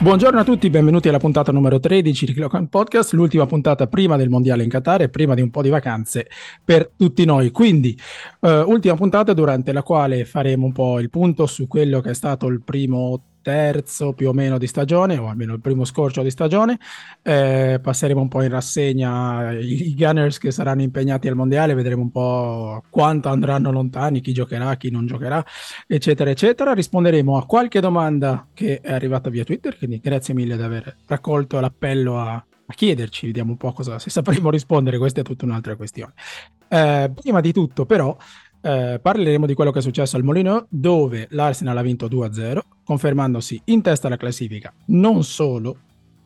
Buongiorno a tutti, benvenuti alla puntata numero 13 di Clocan Podcast, l'ultima puntata prima del mondiale in Qatar e prima di un po' di vacanze per tutti noi. Quindi, uh, ultima puntata durante la quale faremo un po' il punto su quello che è stato il primo terzo più o meno di stagione, o almeno il primo scorcio di stagione. Eh, passeremo un po' in rassegna i, Gunners che saranno impegnati al mondiale, vedremo un po' quanto andranno lontani, chi giocherà, chi non giocherà, eccetera, eccetera. Risponderemo a qualche domanda che è arrivata via Twitter, quindi grazie mille di aver raccolto l'appello a, a chiederci, vediamo un po' cosa, se sapremo rispondere, questa è tutta un'altra questione. Eh, prima di tutto, però, eh, parleremo di quello che è successo al Molino, dove l'Arsenal ha vinto 2-0, confermandosi in testa alla classifica, non solo,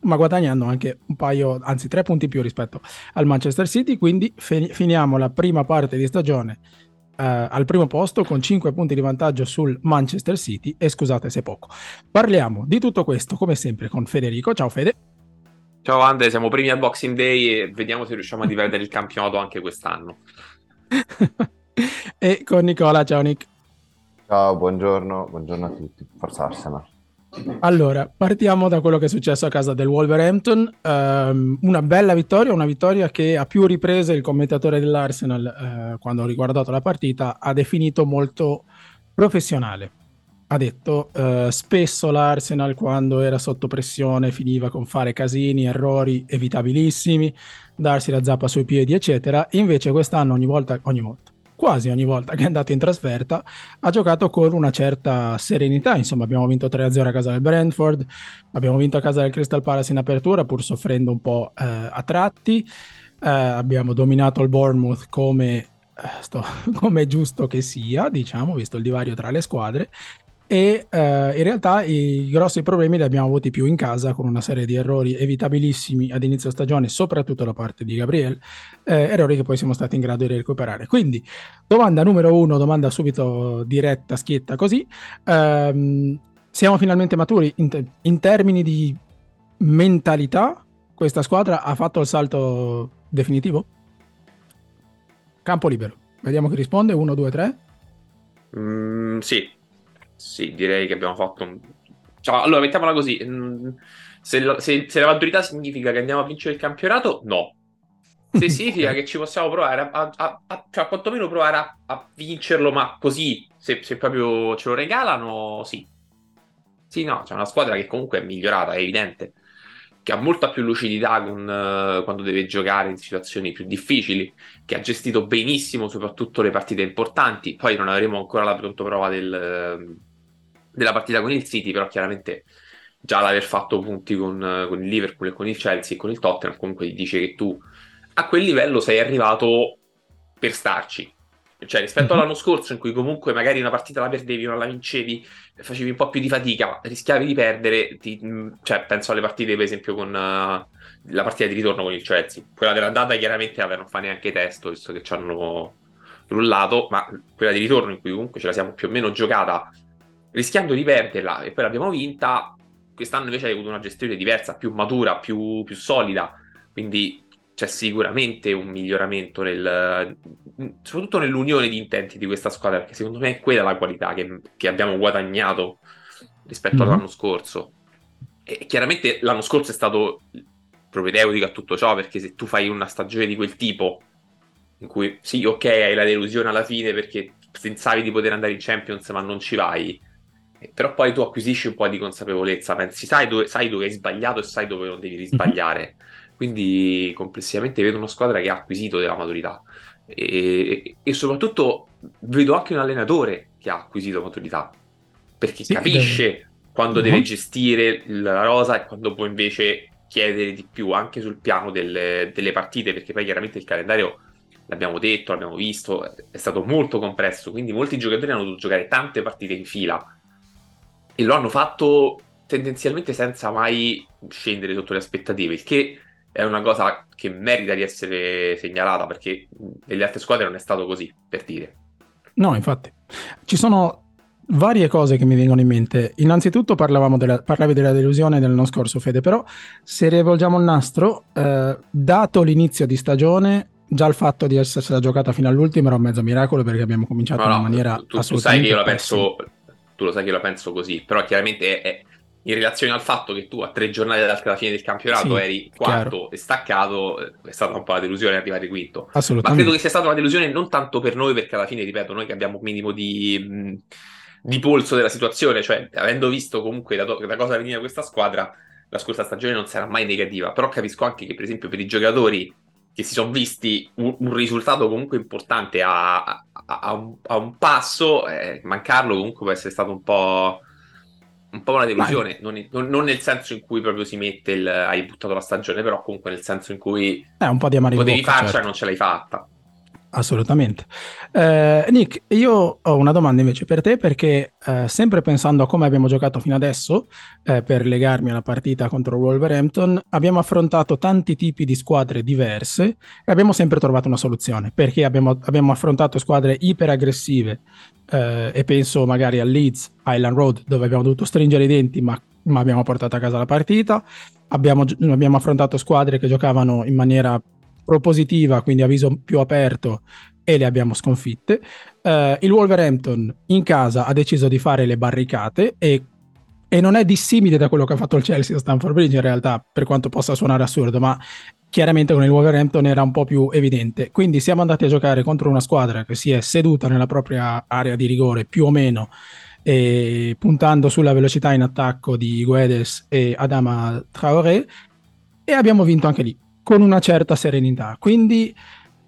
ma guadagnando anche un paio, anzi tre punti più rispetto al Manchester City. Quindi fin- finiamo la prima parte di stagione eh, al primo posto con 5 punti di vantaggio sul Manchester City. E scusate se poco. Parliamo di tutto questo, come sempre, con Federico. Ciao Fede. Ciao Andre, siamo primi al Boxing Day e vediamo se riusciamo a dividere il campionato anche quest'anno. e con Nicola. Ciao Nick. Ciao, buongiorno, buongiorno a tutti. Forza Arsenal. Allora, partiamo da quello che è successo a casa del Wolverhampton. Um, una bella vittoria, una vittoria che a più riprese il commentatore dell'Arsenal, uh, quando ho riguardato la partita, ha definito molto professionale. Ha detto uh, spesso l'Arsenal quando era sotto pressione finiva con fare casini, errori evitabilissimi, darsi la zappa sui piedi, eccetera. Invece quest'anno ogni volta, ogni volta quasi ogni volta che è andato in trasferta ha giocato con una certa serenità. Insomma, abbiamo vinto 3-0 a casa del Brentford, abbiamo vinto a casa del Crystal Palace in apertura, pur soffrendo un po' eh, a tratti. Eh, abbiamo dominato il Bournemouth come, eh, sto, come è giusto che sia, diciamo, visto il divario tra le squadre e eh, in realtà i grossi problemi li abbiamo avuti più in casa con una serie di errori evitabilissimi ad inizio stagione, soprattutto da parte di Gabriel, eh, errori che poi siamo stati in grado di recuperare. Quindi, domanda numero uno, domanda subito diretta, schietta così, ehm, siamo finalmente maturi in, te- in termini di mentalità? Questa squadra ha fatto il salto definitivo? Campo libero. Vediamo chi risponde. Uno, due, tre. Mm, sì, sì, direi che abbiamo fatto un... Cioè, allora, mettiamola così. Mm, se la, se, se la maturità significa che andiamo a vincere il campionato, no. Se significa che ci possiamo provare a, a, a, a cioè, quantomeno provare a, a, vincerlo, ma così, se, se, proprio ce lo regalano, sì. Sì, no, c'è una squadra che comunque è migliorata, è evidente, che ha molta più lucidità con, uh, quando deve giocare in situazioni più difficili, che ha gestito benissimo soprattutto le partite importanti. Poi non avremo ancora la pronto prova del... Uh, della partita con il City, però chiaramente già l'aver fatto punti con, con, il Liverpool e con il Chelsea e con il Tottenham comunque dice che tu a quel livello sei arrivato per starci. Cioè, rispetto mm-hmm. all'anno scorso, in cui comunque magari una partita la perdevi, non la vincevi, facevi un po' più di fatica, rischiavi di perdere. Ti, cioè, penso alle partite, per esempio, con uh, la partita di ritorno con il Chelsea. Quella dell'andata, chiaramente, vabbè, non fa neanche testo, visto che ci hanno rullato, ma quella di ritorno, in cui comunque ce la siamo più o meno giocata rischiando di perderla e poi l'abbiamo vinta. Quest'anno invece hai avuto una gestione diversa, più matura, più, più solida, quindi c'è sicuramente un miglioramento nel, soprattutto nell'unione di intenti di questa squadra, perché secondo me è quella la qualità che, che abbiamo guadagnato rispetto mm-hmm. all'anno scorso. E chiaramente l'anno scorso è stato propedeutico a tutto ciò, perché se tu fai una stagione di quel tipo, in cui sì, ok, hai la delusione alla fine perché pensavi di poter andare in Champions ma non ci vai, però poi tu acquisisci un po' di consapevolezza, pensi, sai dove, sai dove hai sbagliato e sai dove non devi risbagliare. Mhm. Quindi complessivamente vedo una squadra che ha acquisito della maturità e, e soprattutto vedo anche un allenatore che ha acquisito maturità perché sì, capisce deve... quando uh-huh. deve gestire la rosa e quando può invece chiedere di più anche sul piano delle, delle partite perché poi chiaramente il calendario l'abbiamo detto, l'abbiamo visto, è stato molto compresso, quindi molti giocatori hanno dovuto giocare tante partite in fila e lo hanno fatto tendenzialmente senza mai scendere sotto le aspettative, il che è una cosa che merita di essere segnalata perché nelle altre squadre non è stato così, per dire. No, infatti. Ci sono varie cose che mi vengono in mente. Innanzitutto della, parlavi della delusione dell'anno scorso, Fede, però se rivolgiamo il nastro, eh, dato l'inizio di stagione, già il fatto di essersela giocata fino all'ultimo era un mezzo miracolo perché abbiamo cominciato no, in maniera tu, tu sai che io la penso tu lo sai che la penso così, però chiaramente è, in relazione al fatto che tu a tre giornate dalla fine del campionato Sì, eri quarto chiaro. e staccato, eh, è stata un po' la delusione arrivare quinto. Ma Assolutamente. credo che sia stata una delusione non tanto per noi, perché alla fine, ripeto, noi che abbiamo un minimo di, di polso della situazione, cioè avendo visto comunque da, da cosa veniva questa squadra, la scorsa stagione non sarà mai negativa. Però capisco anche che, per esempio, per i giocatori che si sono visti un, un risultato comunque importante a, a- a un, a un passo, eh, mancarlo comunque può essere stato un po'. Un po' una delusione, non, non- non nel senso in cui proprio si mette il hai buttato la stagione, però comunque nel senso in cui Eh, un po' di potevi farcela certo. e non ce l'hai fatta. Assolutamente. Eh, Nick, io ho una domanda invece per te perché eh, sempre pensando a come abbiamo giocato fino adesso, eh, per legarmi alla partita contro Wolverhampton, abbiamo affrontato tanti tipi di squadre diverse e abbiamo sempre trovato una soluzione perché abbiamo, abbiamo affrontato squadre iperaggressive eh, e penso magari a Leeds, Island Road dove abbiamo dovuto stringere i denti ma, ma abbiamo portato a casa la partita. Abbiamo, abbiamo affrontato squadre che giocavano in maniera propositiva, quindi a viso più aperto e le abbiamo sconfitte. Eh, il Wolverhampton in casa ha deciso di fare le barricate e, e non è dissimile da quello che ha fatto il Chelsea a Stamford Bridge in realtà, per quanto possa suonare assurdo, ma chiaramente con il Wolverhampton era un po' più evidente. Quindi siamo andati a giocare contro una squadra che si è seduta nella propria area di rigore più o meno e puntando sulla velocità in attacco di Guedes e Adama Traoré e abbiamo vinto anche lì con una certa serenità. Quindi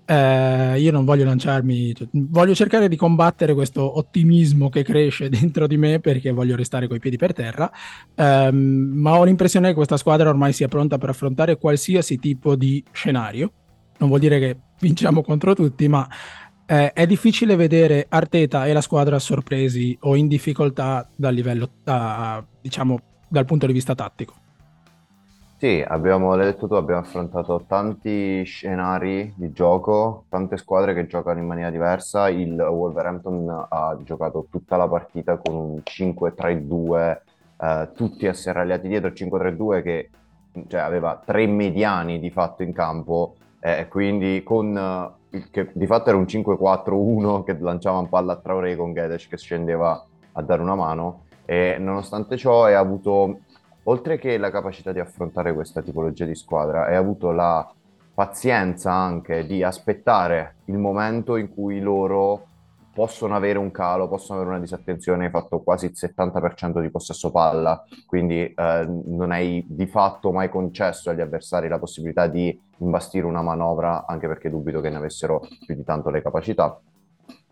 eh, io non voglio lanciarmi, cioè, voglio cercare di combattere questo ottimismo che cresce dentro di me perché voglio restare coi piedi per terra, ehm, ma ho l'impressione che questa squadra ormai sia pronta per affrontare qualsiasi tipo di scenario. Non vuol dire che vinciamo contro tutti, ma eh, è difficile vedere Arteta e la squadra sorpresi o in difficoltà dal livello, da- diciamo, dal punto di vista tattico. Sì, abbiamo, detto tu, abbiamo affrontato tanti scenari di gioco, tante squadre che giocano in maniera diversa. Il Wolverhampton ha giocato tutta la partita con un 5-3-2, eh, tutti asserragliati dietro, il 5-3-2 che cioè, aveva tre mediani di fatto in campo, eh, quindi con eh, che di fatto era un 5-4-1 che lanciava un palla a Traoré con Guedes che scendeva a dare una mano e nonostante ciò ha avuto oltre che la capacità di affrontare questa tipologia di squadra, hai avuto la pazienza anche di aspettare il momento in cui loro possono avere un calo, possono avere una disattenzione, hai fatto quasi il 70% di possesso palla, quindi eh, non hai di fatto mai concesso agli avversari la possibilità di imbastire una manovra, anche perché dubito che ne avessero più di tanto le capacità.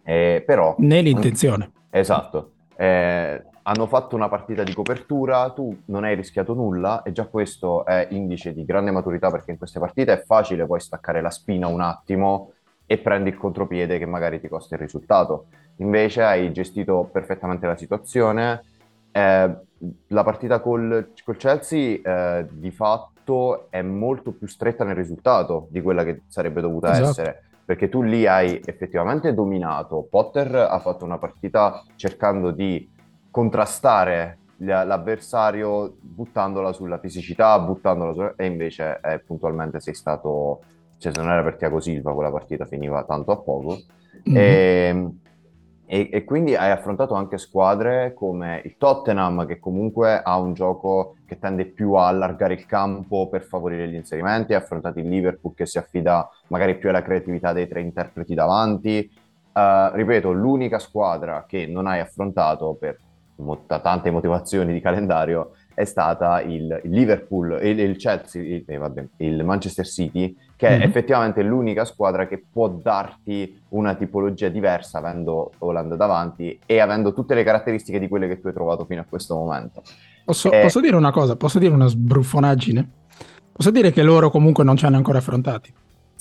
Eh, però Né l'intenzione. Esatto. Eh, hanno fatto una partita di copertura, tu non hai rischiato nulla e già questo è indice di grande maturità perché in queste partite è facile poi staccare la spina un attimo e prendi il contropiede che magari ti costa il risultato. Invece hai gestito perfettamente la situazione. Eh, la partita col, col Chelsea eh, di fatto è molto più stretta nel risultato di quella che sarebbe dovuta Esatto. essere perché tu lì hai effettivamente dominato. Potter ha fatto una partita cercando di contrastare l'avversario buttandola sulla fisicità, buttandola su... e invece eh, puntualmente sei stato, cioè se non era per Thiago Silva quella partita finiva tanto a poco. Mhm. E, e- e quindi hai affrontato anche squadre come il Tottenham, che comunque ha un gioco che tende più a allargare il campo per favorire gli inserimenti, hai affrontato il Liverpool che si affida magari più alla creatività dei tre interpreti davanti. Eh, ripeto, l'unica squadra che non hai affrontato per da tante motivazioni di calendario è stata il, Liverpool, il, il Chelsea, il, eh, vabbè, il Manchester City, che è Mhm. effettivamente l'unica squadra che può darti una tipologia diversa avendo Holland davanti e avendo tutte le caratteristiche di quelle che tu hai trovato fino a questo momento. Posso, Eh, posso dire una cosa? Posso dire una sbruffonaggine? Posso dire che loro comunque non ci hanno ancora affrontati?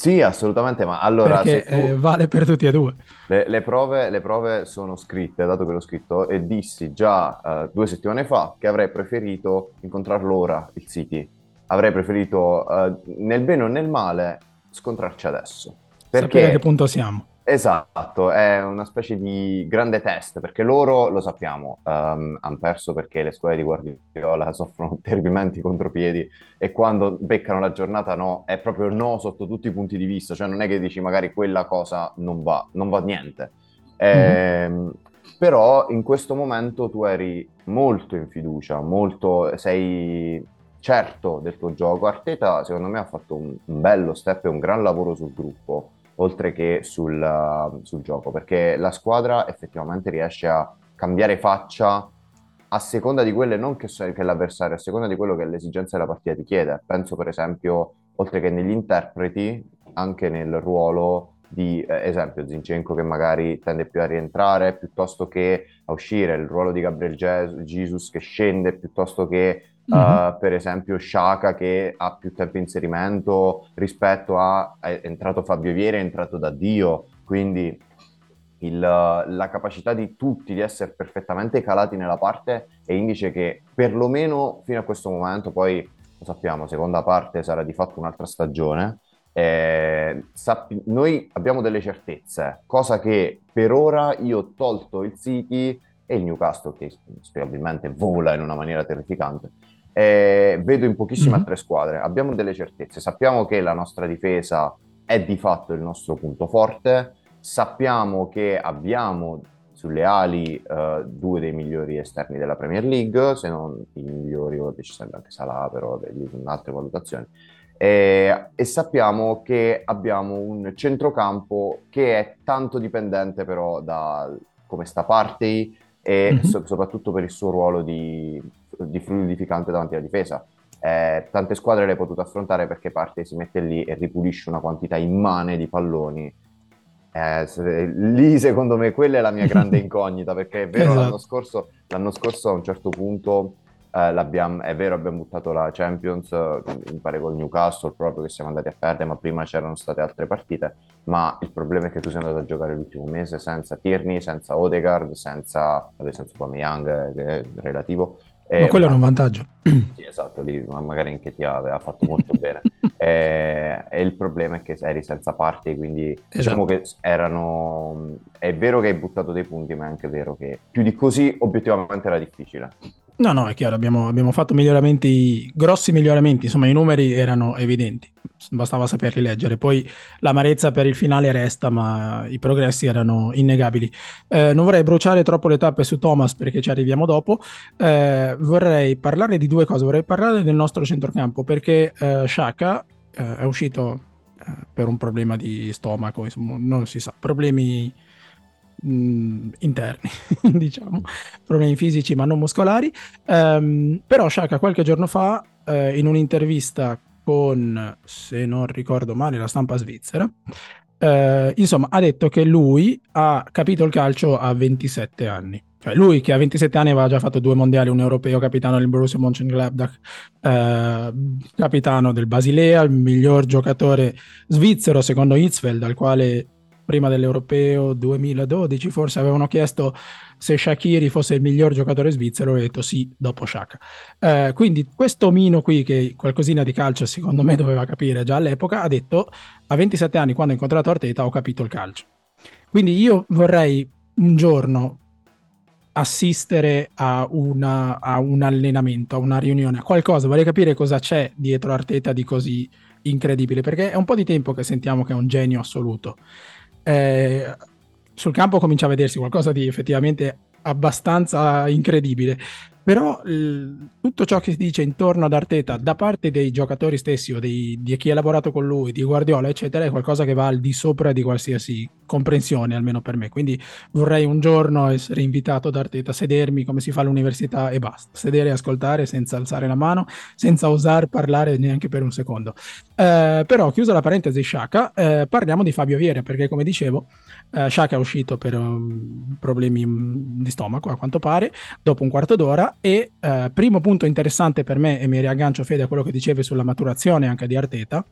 Sì, assolutamente, ma allora perché tu- eh, vale per tutti e due. Le, le prove, le prove sono scritte, dato che l'ho scritto, e dissi già eh, due settimane fa che avrei preferito incontrarlo ora, il City. Avrei preferito, eh, nel bene o nel male, scontrarci adesso. Sapere a Perché, che punto siamo. Esatto, è una specie di grande test, perché loro, lo sappiamo, ehm, hanno perso perché le squadre di Guardiola soffrono terribilmente i contropiedi e quando beccano la giornata no, è proprio no sotto tutti i punti di vista, cioè non è che dici magari quella cosa non va, non va niente. Ehm, però in questo momento tu eri molto in fiducia, molto, sei certo del tuo gioco. Arteta secondo me ha fatto un, un bello step e un gran lavoro sul gruppo, oltre che sul, sul gioco, perché la squadra effettivamente riesce a cambiare faccia a seconda di quelle non che, che l'avversario, a seconda di quello che l'esigenza della partita ti chiede. Penso per esempio, oltre che negli interpreti, anche nel ruolo di eh, esempio Zinchenko che magari tende più a rientrare piuttosto che a uscire, il ruolo di Gabriel Jesus che scende piuttosto che mm-hmm. uh, per esempio Sciaca che ha più tempo inserimento rispetto a è entrato Fabio Vieri, è entrato da Dio, quindi il, la capacità di tutti di essere perfettamente calati nella parte è indice che perlomeno fino a questo momento, poi lo sappiamo, seconda parte sarà di fatto un'altra stagione. Eh, sappi- noi abbiamo delle certezze, cosa che per ora io ho tolto il City e il Newcastle, che spiegabilmente vola in una maniera terrificante. Eh, vedo in pochissime mm-hmm. altre squadre. Abbiamo delle certezze, sappiamo che la nostra difesa è di fatto il nostro punto forte Sappiamo che abbiamo sulle ali uh, due dei migliori esterni della Premier League, se non i migliori, oggi ci sembra anche Salah, però in altre valutazioni. E, e, sappiamo che abbiamo un centrocampo che è tanto dipendente però da come sta Partey e mm-hmm. so, soprattutto per il suo ruolo di, di fluidificante davanti alla difesa. Eh, tante squadre le hai potute affrontare perché Partey si mette lì e ripulisce una quantità immane di palloni eh, lì secondo me quella è la mia grande incognita perché è vero esatto. l'anno, scorso, l'anno, scorso, a un certo punto eh, è vero abbiamo buttato la Champions in pare col Newcastle proprio che siamo andati a perdere ma prima c'erano state altre partite ma il problema è che tu sei andato a giocare l'ultimo mese senza Tierney, senza Odegaard, senza, senza Young che è relativo eh, ma quello è un vantaggio. Sì, esatto, lì magari in che ti aveva fatto molto bene. Eh, e il problema è che eri senza parte, quindi esatto. diciamo che erano... È vero che hai buttato dei punti, ma è anche vero che più di così obiettivamente era difficile. No, no, è chiaro, abbiamo, abbiamo, fatto miglioramenti, grossi miglioramenti, insomma i numeri erano evidenti, bastava saperli leggere, poi l'amarezza per il finale resta, ma i progressi erano innegabili. Eh, non vorrei bruciare troppo le tappe su Thomas perché ci arriviamo dopo, eh, vorrei parlare di due cose, vorrei parlare del nostro centrocampo perché eh, Shaka eh, è uscito eh, per un problema di stomaco, insomma, non si sa, problemi mh, mm, interni, diciamo, problemi fisici ma non muscolari. Um, però Shaka qualche giorno fa, uh, in un'intervista con, se non ricordo male, la stampa svizzera, uh, insomma, ha detto che lui ha capito il calcio a 27 anni. Cioè lui che a 27 anni aveva già fatto due mondiali, un europeo, capitano del Borussia Mönchengladbach, eh, capitano del Basilea, il miglior giocatore svizzero secondo Hitzfeld, al quale prima dell'Europeo 2012 forse avevano chiesto se Shakiri fosse il miglior giocatore svizzero, ho detto sì, dopo Shaka. Eh, quindi questo Mino qui, che qualcosina di calcio secondo me doveva capire già all'epoca, ha detto a 27 anni quando ho incontrato Arteta ho capito il calcio. Quindi io vorrei un giorno assistere a, una, a un allenamento, a una riunione, a qualcosa, vorrei capire cosa c'è dietro Arteta di così incredibile, perché è un po' di tempo che sentiamo che è un genio assoluto eh, sul campo comincia a vedersi qualcosa di effettivamente abbastanza incredibile. Però l- tutto ciò che si dice intorno ad Arteta da parte dei giocatori stessi o dei, di chi ha lavorato con lui, di Guardiola, eccetera, è qualcosa che va al di sopra di qualsiasi comprensione, almeno per me. Quindi vorrei un giorno essere invitato da Arteta, sedermi come si fa all'università e basta, sedere e ascoltare senza alzare la mano, senza osare parlare neanche per un secondo. Eh, però, chiusa la parentesi Sciacca, eh, parliamo di Fabio Viera, perché come dicevo, eh, Sciacca è uscito per um, problemi mm, di stomaco, a quanto pare, dopo un quarto d'ora e eh, primo punto interessante per me, e mi riaggancio Fede a quello che dicevi sulla maturazione anche di Arteta,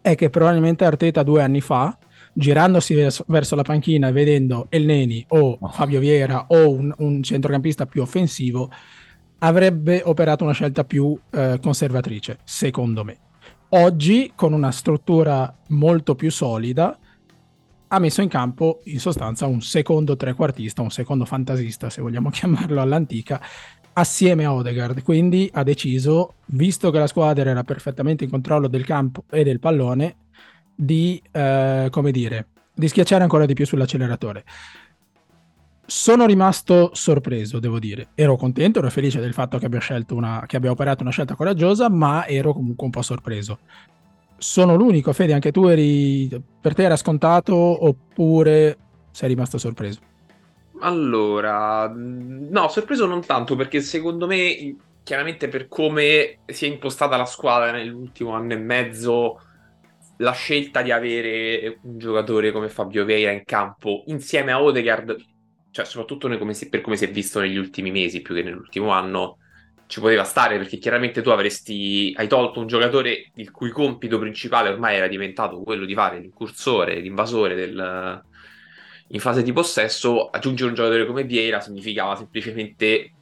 è che probabilmente Arteta due anni fa, girandosi verso, verso la panchina e vedendo El Neni o Fabio Viera o un, un centrocampista più offensivo, avrebbe operato una scelta più eh, conservatrice, secondo me. Oggi, con una struttura molto più solida, ha messo in campo in sostanza un secondo trequartista, un secondo fantasista, se vogliamo chiamarlo all'antica, assieme a Odegaard. Quindi ha deciso, visto che la squadra era perfettamente in controllo del campo e del pallone, di, eh, come dire, di schiacciare ancora di più sull'acceleratore. sono rimasto sorpreso, devo dire. Ero contento, ero felice del fatto che abbia, scelto una, che abbia operato una scelta coraggiosa, ma ero comunque un po' sorpreso. Sono l'unico, Fede, anche tu eri, per te era scontato oppure sei rimasto sorpreso? Allora, no, sorpreso non tanto perché secondo me, chiaramente per come si è impostata la squadra nell'ultimo anno e mezzo, la scelta di avere un giocatore come Fabio Veira in campo insieme a Odegaard cioè soprattutto come si, per come si è visto negli ultimi mesi più che nell'ultimo anno, ci poteva stare perché chiaramente tu avresti, hai tolto un giocatore il cui compito principale ormai era diventato quello di fare l'incursore, l'invasore del, in fase di possesso, aggiungere un giocatore come Vieira significava semplicemente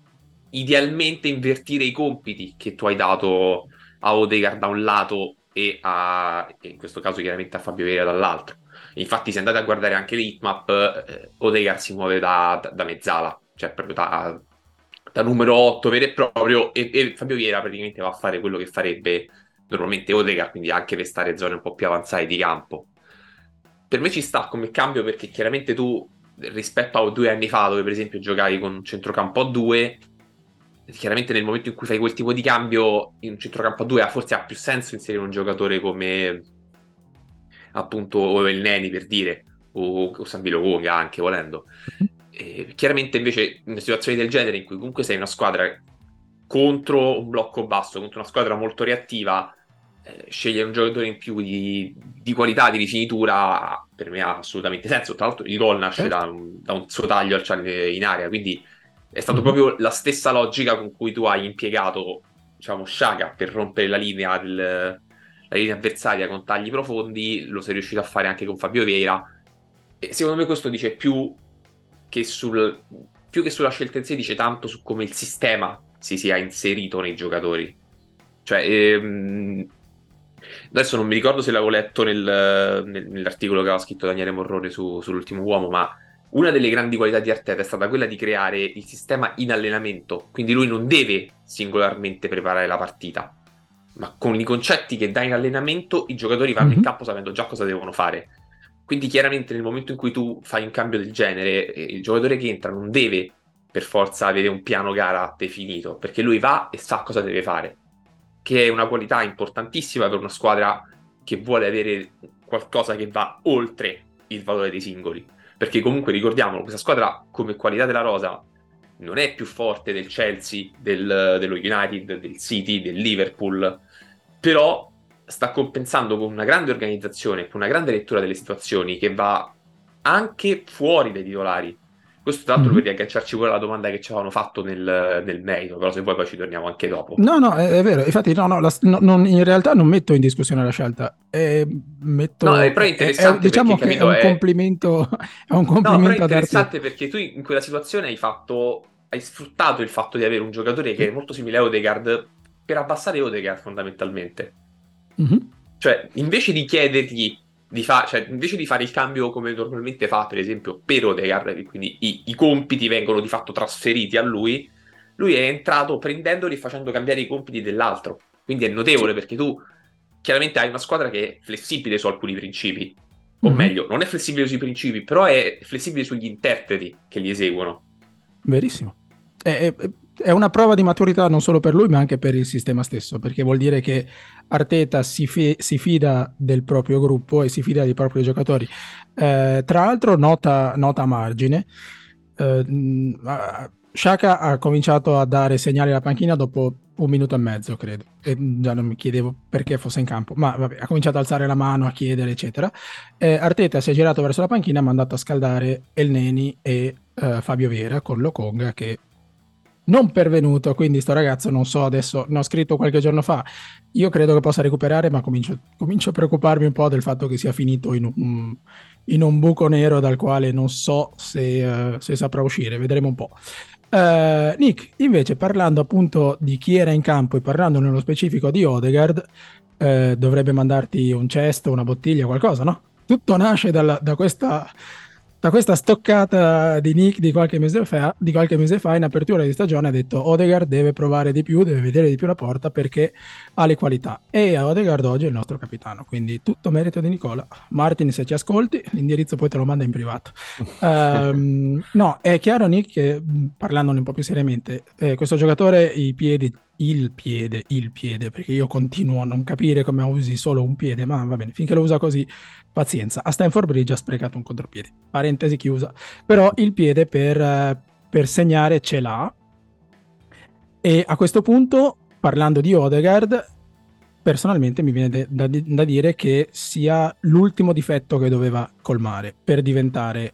idealmente invertire i compiti che tu hai dato a Odegaard da un lato e a, in questo caso chiaramente a Fabio Vieira dall'altro. Infatti, se andate a guardare anche l'heatmap, eh, Odegaard si muove da, da, da, mezzala, cioè proprio da, da, numero 8 vero e proprio, e, e, Fabio Viera praticamente va a fare quello che farebbe normalmente Odegaard, quindi anche per stare in zone un po' più avanzate di campo. Per me ci sta come cambio perché chiaramente tu, rispetto a due anni fa, dove per esempio giocavi con un centrocampo a 2, chiaramente nel momento in cui fai quel tipo di cambio in un centrocampo a 2 forse ha più senso inserire un giocatore come appunto il Neni per dire, o, o Sambilo Conga anche volendo. Mhm. E chiaramente invece in situazioni del genere in cui comunque sei una squadra contro un blocco basso, contro una squadra molto reattiva, eh, scegliere un giocatore in più di, di, qualità, di rifinitura, per me ha assolutamente senso. Tra l'altro il gol nasce certo. da, un, da, un, suo taglio in aria, quindi è stata mm-hmm. proprio la stessa logica con cui tu hai impiegato, diciamo, Sciaga per rompere la linea del, la linea avversaria con tagli profondi, lo sei riuscito a fare anche con Fabio Vieira. E secondo me questo dice più che, sul, più che sulla scelta in sé, dice tanto su come il sistema si sia inserito nei giocatori. Cioè, ehm, adesso non mi ricordo se l'avevo letto nel, nel, nell'articolo che aveva scritto Daniele Morrone su, sull'ultimo uomo, ma una delle grandi qualità di Arteta è stata quella di creare il sistema in allenamento, quindi lui non deve singolarmente preparare la partita, ma con i concetti che dai in allenamento i giocatori vanno mm-hmm. in mhm. campo sapendo già cosa devono fare. Quindi chiaramente nel momento in cui tu fai un cambio del genere, eh, il giocatore che entra non deve per forza avere un piano gara definito, perché lui va e sa cosa deve fare, che è una qualità importantissima per una squadra che vuole avere qualcosa che va oltre il valore dei singoli. Perché comunque ricordiamolo, questa squadra come qualità della rosa non è più forte del Chelsea, del, dello United, del City, del Liverpool, però sta compensando con una grande organizzazione, con una grande lettura delle situazioni che va anche fuori dai titolari. Questo tra l'altro mm-hmm. per riagganciarci pure alla domanda che ci avevano fatto nel, nel merito, però se vuoi poi ci torniamo anche dopo. No, no, è, è vero, infatti no, no, la, no non, in realtà non metto in discussione la scelta, eh, metto, no, è, però interessante è, diciamo perché, che capito, è un complimento, è un complimento no, però è interessante perché tu in quella situazione hai fatto hai sfruttato il fatto di avere un giocatore che è molto simile a Odegaard per abbassare Odegaard fondamentalmente. Mm-hmm. Cioè, invece di chiedergli di fare, cioè, invece di fare il cambio come normalmente fa, per esempio, per Odegaard, quindi i, i compiti vengono di fatto trasferiti a lui, lui è entrato prendendoli e facendo cambiare i compiti dell'altro. Quindi è notevole perché tu chiaramente hai una squadra che è flessibile su alcuni principi. O mm-hmm. meglio, non è flessibile sui principi, però è flessibile sugli interpreti che li eseguono. Verissimo è, è, una prova di maturità non solo per lui, ma anche per il sistema stesso, perché vuol dire che Arteta si, fi- si fida del proprio gruppo e si fida dei propri giocatori. Eh, tra l'altro, nota, nota a margine. Eh, Shaka ha cominciato a dare segnali alla panchina dopo un minuto e mezzo, credo. E già non mi chiedevo perché fosse in campo, ma vabbè, ha cominciato ad alzare la mano, a chiedere, eccetera. Eh, Arteta si è girato verso la panchina ha mandato a scaldare El Neni e uh, Fabio Vera con Lokonga che non pervenuto, quindi sto ragazzo non so adesso, ne ho scritto qualche giorno fa, io credo che possa recuperare, ma comincio, comincio a preoccuparmi un po' del fatto che sia finito in un, in un buco nero dal quale non so se, uh, se saprà uscire, vedremo un po'. Uh, Nick, invece parlando appunto di chi era in campo e parlando nello specifico di Odegaard, uh, dovrebbe mandarti un cesto, una bottiglia, qualcosa, no? Tutto nasce dalla, da questa da questa stoccata di Nick di qualche, mese fa, di qualche mese fa in apertura di stagione ha detto Odegaard deve provare di più, deve vedere di più la porta perché ha le qualità e Odegaard oggi è il nostro capitano, quindi tutto merito di Nicola. Martin se ci ascolti, l'indirizzo poi te lo manda in privato. um, no, è chiaro Nick che parlandone un po' più seriamente, eh, questo giocatore i piedi il piede, il piede, perché io continuo a non capire come usi solo un piede, ma va bene, finché lo usa così, pazienza. A Stanford Bridge ha sprecato un contropiede, parentesi chiusa, però il piede per, per segnare ce l'ha. E a questo punto, parlando di Odegaard, personalmente mi viene de- da, da dire che sia l'ultimo difetto che doveva colmare per diventare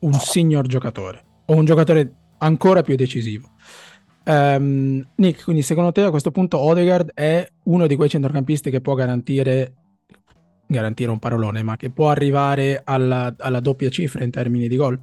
un signor giocatore o un giocatore ancora più decisivo. Um, Nick, quindi secondo te a questo punto Odegaard è uno di quei centrocampisti che può garantire, garantire un parolone, ma che può arrivare alla, alla doppia cifra in termini di gol?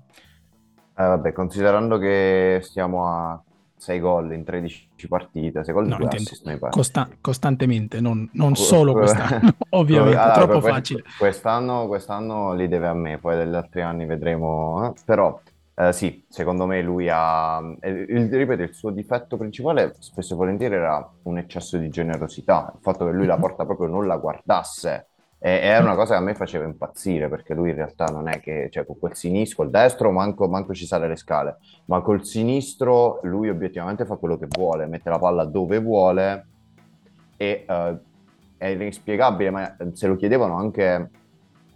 Eh, vabbè, considerando che stiamo a 6 gol in 13 partite, 6 gol no, di assist. Costa- costantemente, non, non solo quest'anno, ovviamente, allora, troppo quest- facile. Quest'anno, quest'anno li deve a me, poi degli altri anni vedremo, eh? però Uh, sì, secondo me lui ha, eh, il, ripeto, il suo difetto principale spesso e volentieri era un eccesso di generosità, il fatto che lui la mhm. porta proprio non la guardasse, e, era una cosa che a me faceva impazzire, perché lui in realtà non è che, cioè con quel sinistro, il destro manco, manco ci sale le scale, ma col sinistro lui obiettivamente fa quello che vuole, mette la palla dove vuole, e uh, è inspiegabile, ma se lo chiedevano anche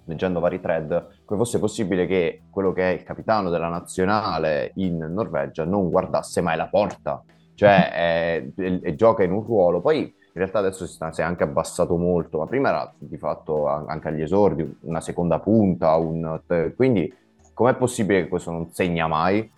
leggendo vari thread, come fosse possibile che quello che è il capitano della nazionale in Norvegia non guardasse mai la porta, cioè è, è, è, gioca in un ruolo. Poi in realtà adesso si, sta, si, è anche abbassato molto, ma prima era di fatto anche agli esordi una seconda punta, un, quindi com'è possibile che questo non segna mai?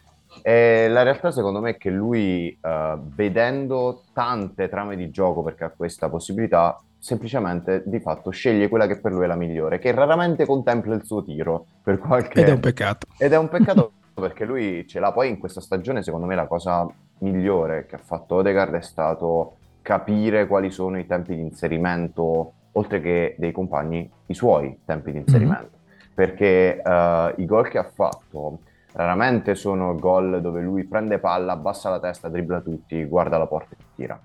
E la realtà secondo me è che lui, uh, vedendo tante trame di gioco, perché ha questa possibilità, semplicemente di fatto sceglie quella che per lui è la migliore, che raramente contempla il suo tiro per qualche... Ed è un peccato. Ed è un peccato perché lui ce l'ha poi in questa stagione, secondo me la cosa migliore che ha fatto Odegaard è stato capire quali sono i tempi di inserimento, oltre che dei compagni, i suoi tempi di inserimento. Mm-hmm. Perché uh, i gol che ha fatto raramente sono gol dove lui prende palla, abbassa la testa, dribbla tutti, guarda la porta e tira.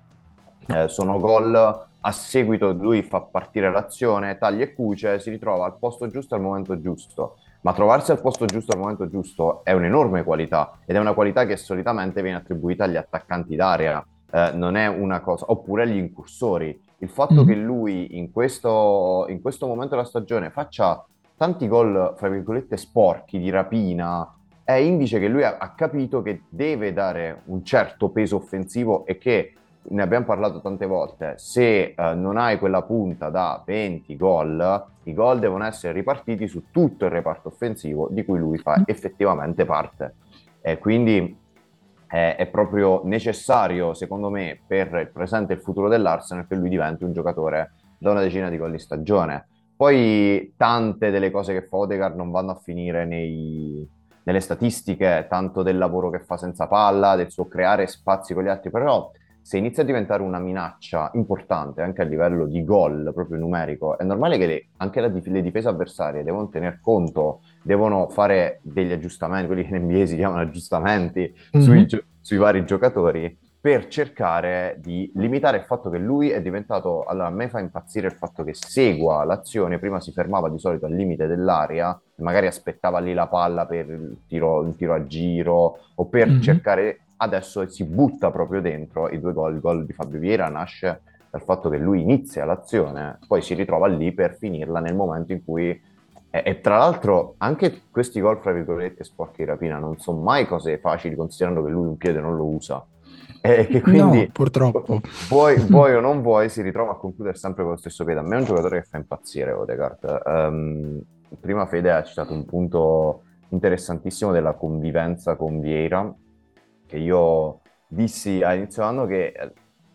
Eh, sono gol a seguito lui fa partire l'azione, taglia e cuce, si ritrova al posto giusto al momento giusto. Ma trovarsi al posto giusto al momento giusto è un'enorme qualità ed è una qualità che solitamente viene attribuita agli attaccanti d'area, eh, non è una cosa, oppure agli incursori. Il fatto mm. che lui in questo, in questo momento della stagione faccia tanti gol, fra virgolette, sporchi di rapina, è indice che lui ha, ha capito che deve dare un certo peso offensivo e che ne abbiamo parlato tante volte, se eh, non hai quella punta da 20 gol, i gol devono essere ripartiti su tutto il reparto offensivo di cui lui fa mm. effettivamente parte. E quindi è, è proprio necessario, secondo me, per il presente e il futuro dell'Arsenal che lui diventi un giocatore da una decina di gol di stagione. Poi tante delle cose che fa Odegaard non vanno a finire nei, nelle statistiche, tanto del lavoro che fa senza palla, del suo creare spazi con gli altri, però se inizia a diventare una minaccia importante anche a livello di gol proprio numerico, è normale che le, anche la, le difese avversarie devono tener conto, devono fare degli aggiustamenti, quelli che in NBA si chiamano aggiustamenti mm-hmm. sui, sui vari giocatori, per cercare di limitare il fatto che lui è diventato, allora a me fa impazzire il fatto che segua l'azione, prima si fermava di solito al limite dell'area, magari aspettava lì la palla per il tiro, il tiro a giro o per mm-hmm. cercare adesso si butta proprio dentro i due gol. Il gol di Fabio Vieira nasce dal fatto che lui inizia l'azione, poi si ritrova lì per finirla nel momento in cui... E, e tra l'altro anche questi gol, fra virgolette, sporchi di rapina, non sono mai cose facili considerando che lui un piede non lo usa. E che quindi, no, purtroppo. Vuoi, vuoi, o non vuoi, si ritrova a concludere sempre con lo stesso piede. A me è un giocatore che fa impazzire Odegaard. Um, prima Fede ha citato un punto interessantissimo della convivenza con Vieira, che io dissi a inizio anno che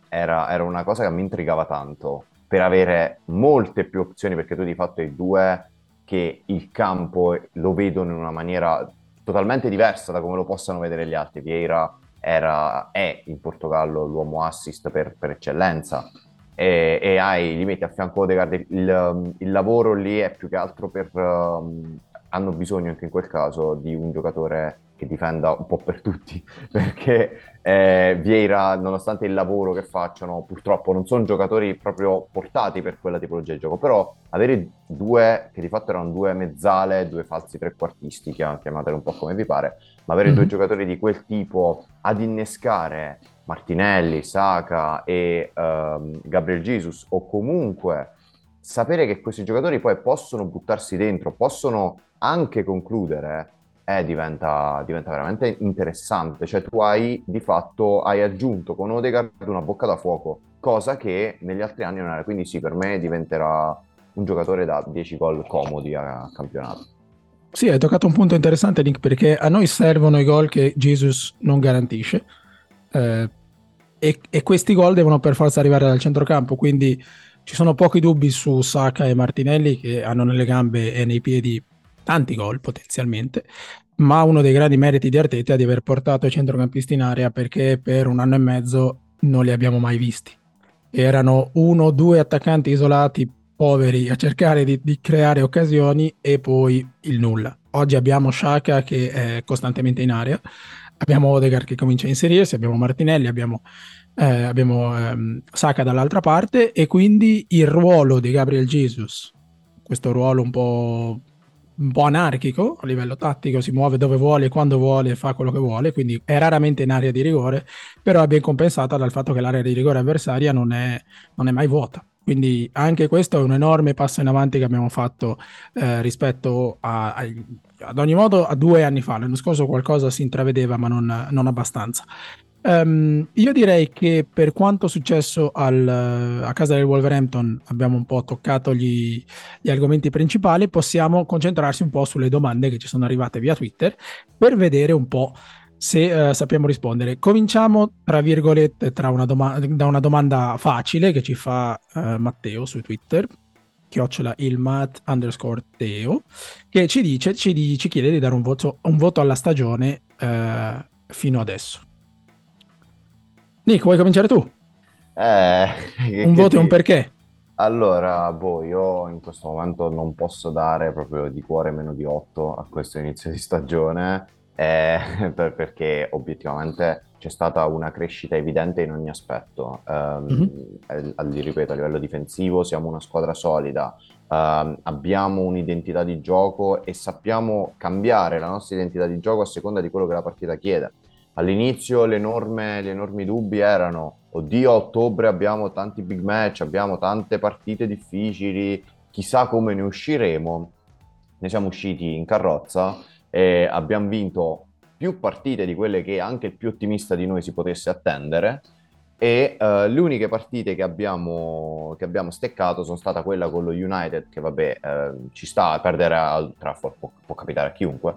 era, era, una cosa che mi intrigava tanto per avere molte più opzioni, perché tu di fatto hai due che il campo lo vedono in una maniera totalmente diversa da come lo possano vedere gli altri. Vieira era, è in Portogallo l'uomo assist per, per eccellenza e, e, hai, li metti a fianco Odegaard, il, il, lavoro lì è più che altro per um, hanno bisogno anche in quel caso di un giocatore che difenda un po' per tutti, perché eh, Vieira, nonostante il lavoro che facciano, purtroppo non sono giocatori proprio portati per quella tipologia di gioco, però avere due, che di fatto erano due mezzale, due falsi trequartisti, chiamateli un po' come vi pare, ma avere mm-hmm. due mhm. giocatori di quel tipo ad innescare Martinelli, Saka e um, Gabriel Jesus, o comunque sapere che questi giocatori poi possono buttarsi dentro, possono anche concludere, eh, diventa, diventa, veramente interessante. Cioè tu hai di fatto hai aggiunto con Odegaard una bocca da fuoco, cosa che negli altri anni non era. Quindi sì, per me diventerà un giocatore da 10 gol comodi a campionato. Sì, hai toccato un punto interessante, Nick, perché a noi servono i gol che Jesus non garantisce. Eh, e, e, questi gol devono per forza arrivare dal centrocampo. Quindi ci sono pochi dubbi su Saka e Martinelli che hanno nelle gambe e nei piedi tanti gol potenzialmente, ma uno dei grandi meriti di Arteta è di aver portato i centrocampisti in area perché per un anno e mezzo non li abbiamo mai visti. Erano uno o due attaccanti isolati, poveri, a cercare di, di, creare occasioni e poi il nulla. Oggi abbiamo Shaka che è costantemente in area, abbiamo Odegaard che comincia a inserirsi, abbiamo Martinelli, abbiamo, eh, abbiamo ehm, Saka dall'altra parte e quindi il ruolo di Gabriel Jesus, questo ruolo un po' un po' anarchico a livello tattico, si muove dove vuole, quando vuole, fa quello che vuole, quindi è raramente in area di rigore, però è ben compensata dal fatto che l'area di rigore avversaria non è, non è mai vuota. Quindi anche questo è un enorme passo in avanti che abbiamo fatto eh, rispetto a, a, ad ogni modo a due anni fa. L'anno scorso qualcosa si intravedeva, ma non, non abbastanza. Um, io direi che per quanto successo al, a casa del Wolverhampton abbiamo un po' toccato gli, gli, argomenti principali, possiamo concentrarsi un po' sulle domande che ci sono arrivate via Twitter per vedere un po' se uh, sappiamo rispondere. Cominciamo, tra virgolette, tra una doma- da una domanda facile che ci fa uh, Matteo su Twitter, chiocciola ilmat underscore teo, che ci dice, ci, ci chiede di dare un voto, un voto alla stagione uh, fino adesso. Nick, vuoi cominciare tu? Eh, un voto e un perché? Allora, boh, io in questo momento non posso dare proprio di cuore meno di 8 a questo inizio di stagione, eh, per, perché obiettivamente c'è stata una crescita evidente in ogni aspetto. Um, mm-hmm. ripeto, a livello difensivo siamo una squadra solida, um, abbiamo un'identità di gioco e sappiamo cambiare la nostra identità di gioco a seconda di quello che la partita chiede. All'inizio le enorme, gli enormi dubbi erano, oddio a ottobre abbiamo tanti big match, abbiamo tante partite difficili, chissà come ne usciremo. Ne siamo usciti in carrozza e abbiamo vinto più partite di quelle che anche il più ottimista di noi si potesse attendere e uh, le uniche partite che abbiamo, che abbiamo, steccato sono stata quella con lo United che vabbè eh, ci sta a perdere al Trafford può, può capitare a chiunque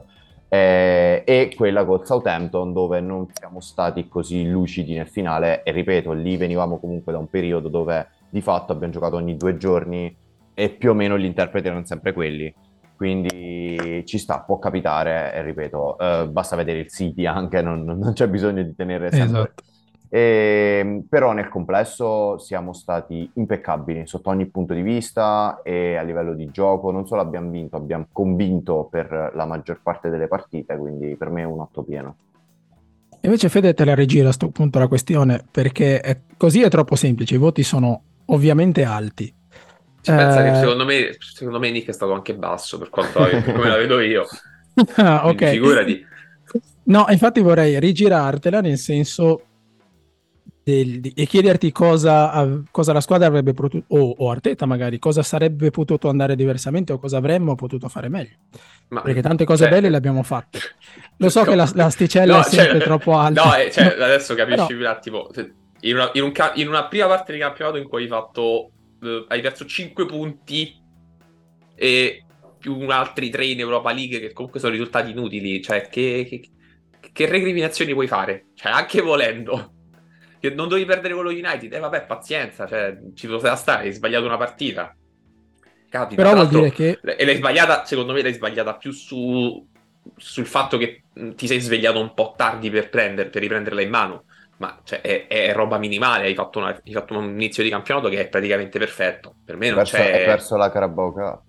eh, e quella col Southampton dove non siamo stati così lucidi nel finale e ripeto, lì venivamo comunque da un periodo dove di fatto abbiamo giocato ogni due giorni e più o meno gli interpreti erano sempre quelli. Quindi ci sta, può capitare, ripeto, eh, basta vedere il City anche, non, non c'è bisogno di tenere sempre... Esatto e, ehm, però nel complesso siamo stati impeccabili sotto ogni punto di vista e a livello di gioco non solo abbiamo vinto, abbiamo convinto per la maggior parte delle partite, quindi per me è un otto pieno. Invece Fede te la rigira a questo punto la questione perché è, così è troppo semplice, i voti sono ovviamente alti. Ci eh... pensa che secondo me, secondo me Nick è stato anche basso per quanto come la vedo io. ah, ok. Figurati. No, infatti vorrei rigirartela nel senso del, e chiederti cosa, cosa, la squadra avrebbe potuto, o, o, Arteta magari, cosa sarebbe potuto andare diversamente o cosa avremmo potuto fare meglio. Ma, Perché tante cose cioè, belle le abbiamo fatte. Lo so no, che la, l'asticella no, è sempre cioè, troppo alta. No, eh, cioè, adesso capisci Però... un attimo. In una, in, un, in una, prima parte di campionato in cui hai fatto eh, hai perso 5 punti e più altri 3 in Europa League che comunque sono risultati inutili, cioè che, che, che recriminazioni puoi fare? Cioè, anche volendo che non dovevi perdere quello United. E eh, vabbè, pazienza, cioè, ci poteva stare, hai sbagliato una partita. Capita. Però vuol dire che... E l'hai sbagliata, secondo me l'hai sbagliata più su, sul fatto che ti sei svegliato un po' tardi per, prendere, per riprenderla in mano. Ma cioè, è, è, roba minimale, hai fatto, una, hai fatto, un inizio di campionato che è praticamente perfetto. Per me non perso, c'è... Hai perso la Carabao Cup.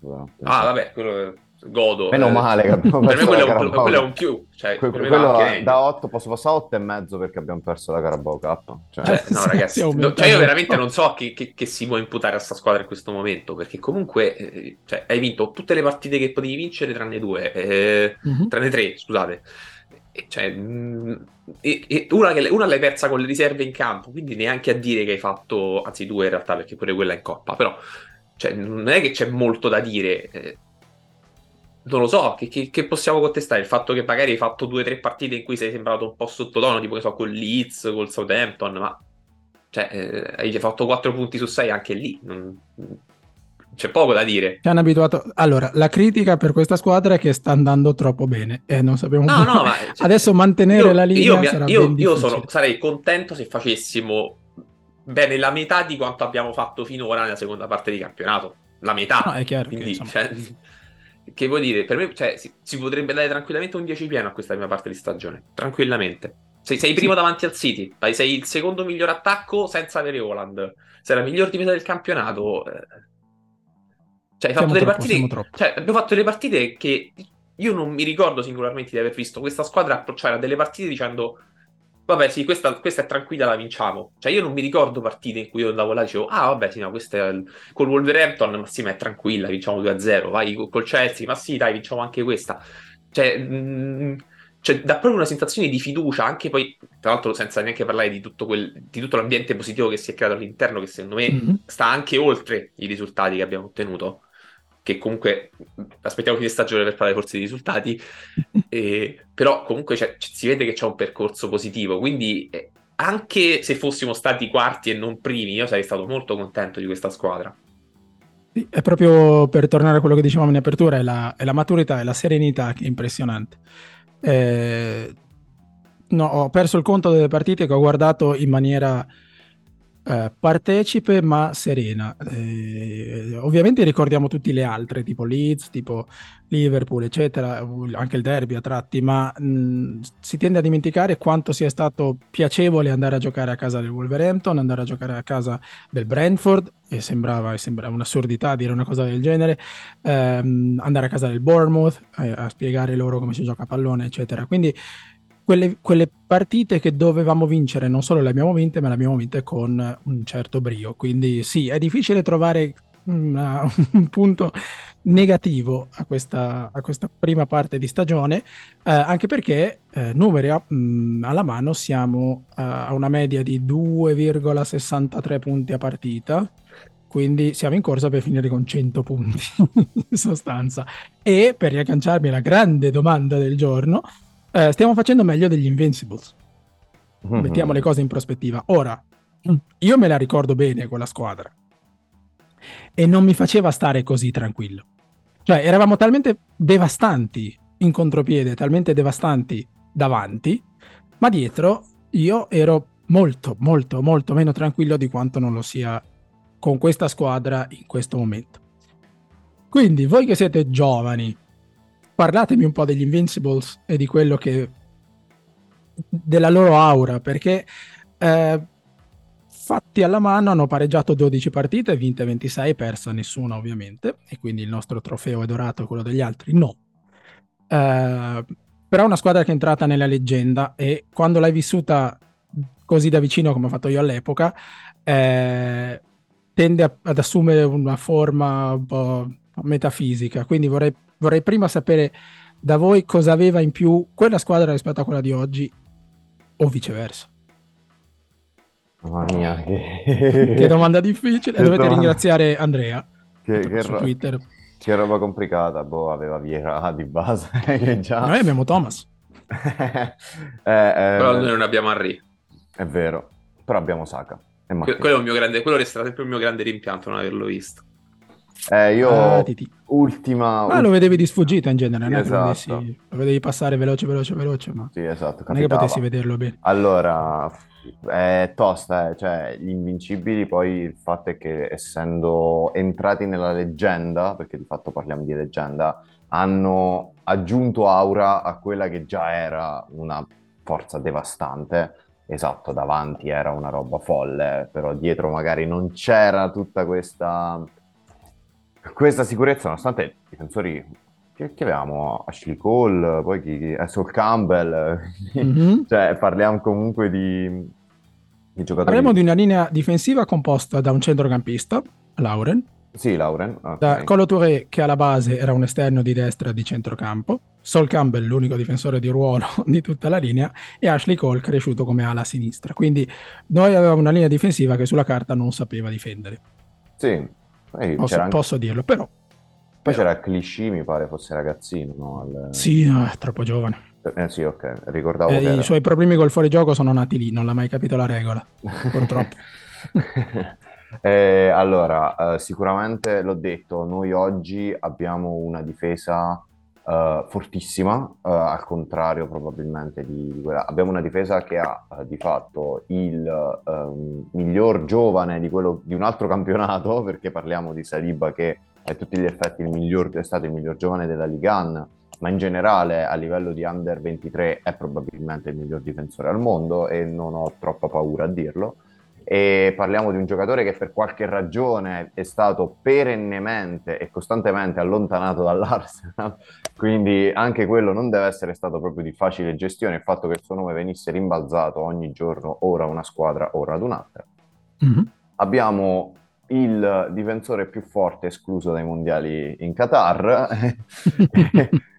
Ah, vabbè, quello godo. Meno Eh, male che abbiamo per me perso quello è la un, Carabao quello è Cup. un più. Cioè, Que- quello da 8 posso passare a 8 e mezzo perché abbiamo perso la Carabao Cup. Cioè, Cioè, no, ragazzi, no, cioè io veramente non so che, che- che si può imputare a sta squadra in questo momento, perché comunque eh, cioè, hai vinto tutte le partite che potevi vincere, tranne due, eh, Mhm. tranne tre, scusate. E, cioè, e- e una, che- una l'hai persa con le riserve in campo, quindi neanche a dire che hai fatto, anzi due in realtà, perché pure quella è in coppa, però cioè, non è che c'è molto da dire. eh, non lo so, che, che- che possiamo contestare? Il fatto che magari hai fatto due o tre partite in cui sei sembrato un po' sottotono, tipo che so, con Leeds, col Southampton, ma cioè, eh, hai fatto 4 punti su 6 anche lì. non- C'è poco da dire. Ci hanno abituato. Allora, la critica per questa squadra è che sta andando troppo bene e non sappiamo No, no, ma cioè, Adesso mantenere io- la linea io, sarà io- io sono- sarei contento se facessimo bene la metà di quanto abbiamo fatto finora nella seconda parte di campionato. La metà. No, è chiaro che, Quindi, insomma- cioè, che vuol dire? Per me cioè, si, si potrebbe dare tranquillamente un 10 pieno a questa prima parte di stagione. Tranquillamente. Sei, sei primo davanti al City, sei il secondo miglior attacco senza avere Holland. Sei la miglior difesa del campionato. eh. Cioè, fatto delle troppo, partite. Cioè, abbiamo fatto delle partite che io non mi ricordo singolarmente di aver visto questa squadra approcciare a delle partite dicendo. Vabbè, sì, questa, questa è tranquilla, la vinciamo. Cioè, io non mi ricordo partite in cui io andavo là e dicevo, ah, vabbè, sì, no, questa è il- col Wolverhampton, ma sì, ma è tranquilla, vinciamo 2-0. Vai col- Chelsea, ma sì, dai, vinciamo anche questa. Cioè, mh, cioè, dà proprio una sensazione di fiducia, anche poi, tra l'altro, senza neanche parlare di tutto, quel, di tutto l'ambiente positivo che si è creato all'interno, che secondo me Mhm. sta anche oltre i risultati che abbiamo ottenuto. Che comunque aspettiamo fine stagione per parlare forse di risultati, e- però comunque c'è- c- si vede che c'è un percorso positivo. Quindi eh, anche se fossimo stati quarti e non primi, io sarei stato molto contento di questa squadra. Sì, è proprio per tornare a quello che dicevamo in apertura, è la, è la maturità e la serenità che è impressionante. Eh, no, ho perso il conto delle partite che ho guardato in maniera eh, partecipe ma serena. Eh, ovviamente ricordiamo tutti le altre, tipo Leeds, tipo Liverpool, eccetera, anche il derby a tratti, ma mh, si tende a dimenticare quanto sia stato piacevole andare a giocare a casa del Wolverhampton, andare a giocare a casa del Brentford, e sembrava, sembrava un'assurdità dire una cosa del genere, ehm, andare a casa del Bournemouth eh, a spiegare loro come si gioca a pallone, eccetera. Quindi quelle, quelle partite che dovevamo vincere non solo le abbiamo vinte, ma le abbiamo vinte con un certo brio. Quindi sì, è difficile trovare una- un punto negativo a questa, a questa prima parte di stagione, eh, anche perché eh, numeri a- mh, alla mano siamo eh, a una media di 2,63 punti a partita. Quindi siamo in corsa per finire con 100 punti in sostanza. E per riagganciarmi alla grande domanda del giorno, eh, stiamo facendo meglio degli Invincibles. Mettiamo le cose in prospettiva. Ora, io me la ricordo bene quella squadra e non mi faceva stare così tranquillo. Cioè, eravamo talmente devastanti in contropiede, talmente devastanti davanti, ma dietro io ero molto, molto, molto meno tranquillo di quanto non lo sia con questa squadra in questo momento. Quindi, voi che siete giovani, parlatemi un po' degli Invincibles e di quello che della loro aura, perché eh, fatti alla mano hanno pareggiato 12 partite, vinte 26, persa nessuna ovviamente, e quindi il nostro trofeo è dorato quello degli altri no. Eh, però è una squadra che è entrata nella leggenda e quando l'hai vissuta così da vicino come ho fatto io all'epoca, eh, tende a- ad assumere una forma un po' metafisica. Quindi vorrei, vorrei prima sapere da voi cosa aveva in più quella squadra rispetto a quella di oggi o viceversa. Mamma mia, che, Che domanda difficile. Che Dovete domanda. ringraziare Andrea che, che su ro- Twitter. che roba complicata. Boh, aveva Vieira di base, già... Noi abbiamo Thomas. Eh, eh, Però noi non abbiamo Henry. È vero, però abbiamo Saka. Que- quello, è un mio grande, quello resterà sempre il mio grande rimpianto non averlo visto. Eh, io Ah, ultima... Ah, lo vedevi di sfuggita in genere, Sì, non esatto. vedessi- lo vedevi passare veloce, veloce, veloce, ma Sì, esatto, non è che potessi vederlo bene. Allora, è tosta, eh, cioè gli invincibili poi il fatto è che essendo entrati nella leggenda, perché di fatto parliamo di leggenda, hanno aggiunto aura a quella che già era una forza devastante. Esatto, davanti era una roba folle, però dietro magari non c'era tutta questa, questa sicurezza, nonostante i difensori che, che avevamo? Ashley Cole, poi chi, chi, eh, Sol Campbell, mm-hmm. cioè parliamo comunque di, di giocatori. Parliamo di una linea difensiva composta da un centrocampista, Lauren, sì, Lauren. Okay. Da Colo Touré, che alla base era un esterno di destra di centrocampo, Sol Campbell, l'unico difensore di ruolo di tutta la linea, e Ashley Cole cresciuto come ala sinistra. Quindi noi avevamo una linea difensiva che sulla carta non sapeva difendere. Sì, posso, anche... posso, dirlo, però... Poi però... c'era Clichy, mi pare fosse ragazzino, no? Al... Sì, no, è troppo giovane. Eh sì, ok, ricordavo eh, I era... suoi problemi col fuorigioco sono nati lì, non l'ha mai capito la regola, purtroppo. Eh, allora, eh, sicuramente l'ho detto, noi oggi abbiamo una difesa eh, fortissima, eh, al contrario probabilmente di, di, quella. Abbiamo una difesa che ha eh, di fatto il ehm, miglior giovane di, quello, di un altro campionato, perché parliamo di Saliba che a tutti gli effetti miglior, è stato il miglior giovane della Ligan, ma in generale a livello di under 23 è probabilmente il miglior difensore al mondo e non ho troppa paura a dirlo e parliamo di un giocatore che per qualche ragione è stato perennemente e costantemente allontanato dall'Arsenal, quindi anche quello non deve essere stato proprio di facile gestione, il fatto che il suo nome venisse rimbalzato ogni giorno, ora una squadra, ora ad un'altra. Mm-hmm. Abbiamo il difensore più forte escluso dai mondiali in Qatar.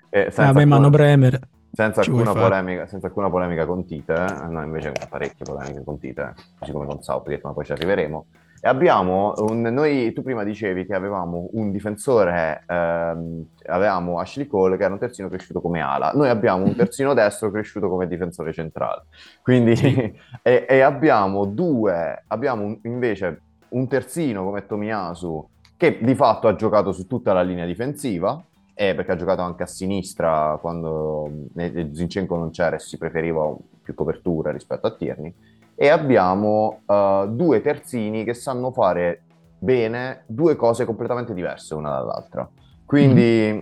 e, ah, beh, Mano Bremer. Senza alcuna, polemica, senza alcuna, polemica, con Tite, eh? noi invece parecchie polemiche con Tite, così come con Southgate, ma poi ci arriveremo. E abbiamo un, noi, tu prima dicevi che avevamo un difensore, ehm, avevamo Ashley Cole che era un terzino cresciuto come ala, noi abbiamo un terzino destro cresciuto come difensore centrale. Quindi, e, e, abbiamo due, abbiamo un, invece un terzino come Tomiyasu che di fatto ha giocato su tutta la linea difensiva, eh, perché ha giocato anche a sinistra quando Zinchenko non c'era e si preferiva più copertura rispetto a Tierney. E abbiamo uh, due terzini che sanno fare bene due cose completamente diverse una dall'altra. Quindi, mm.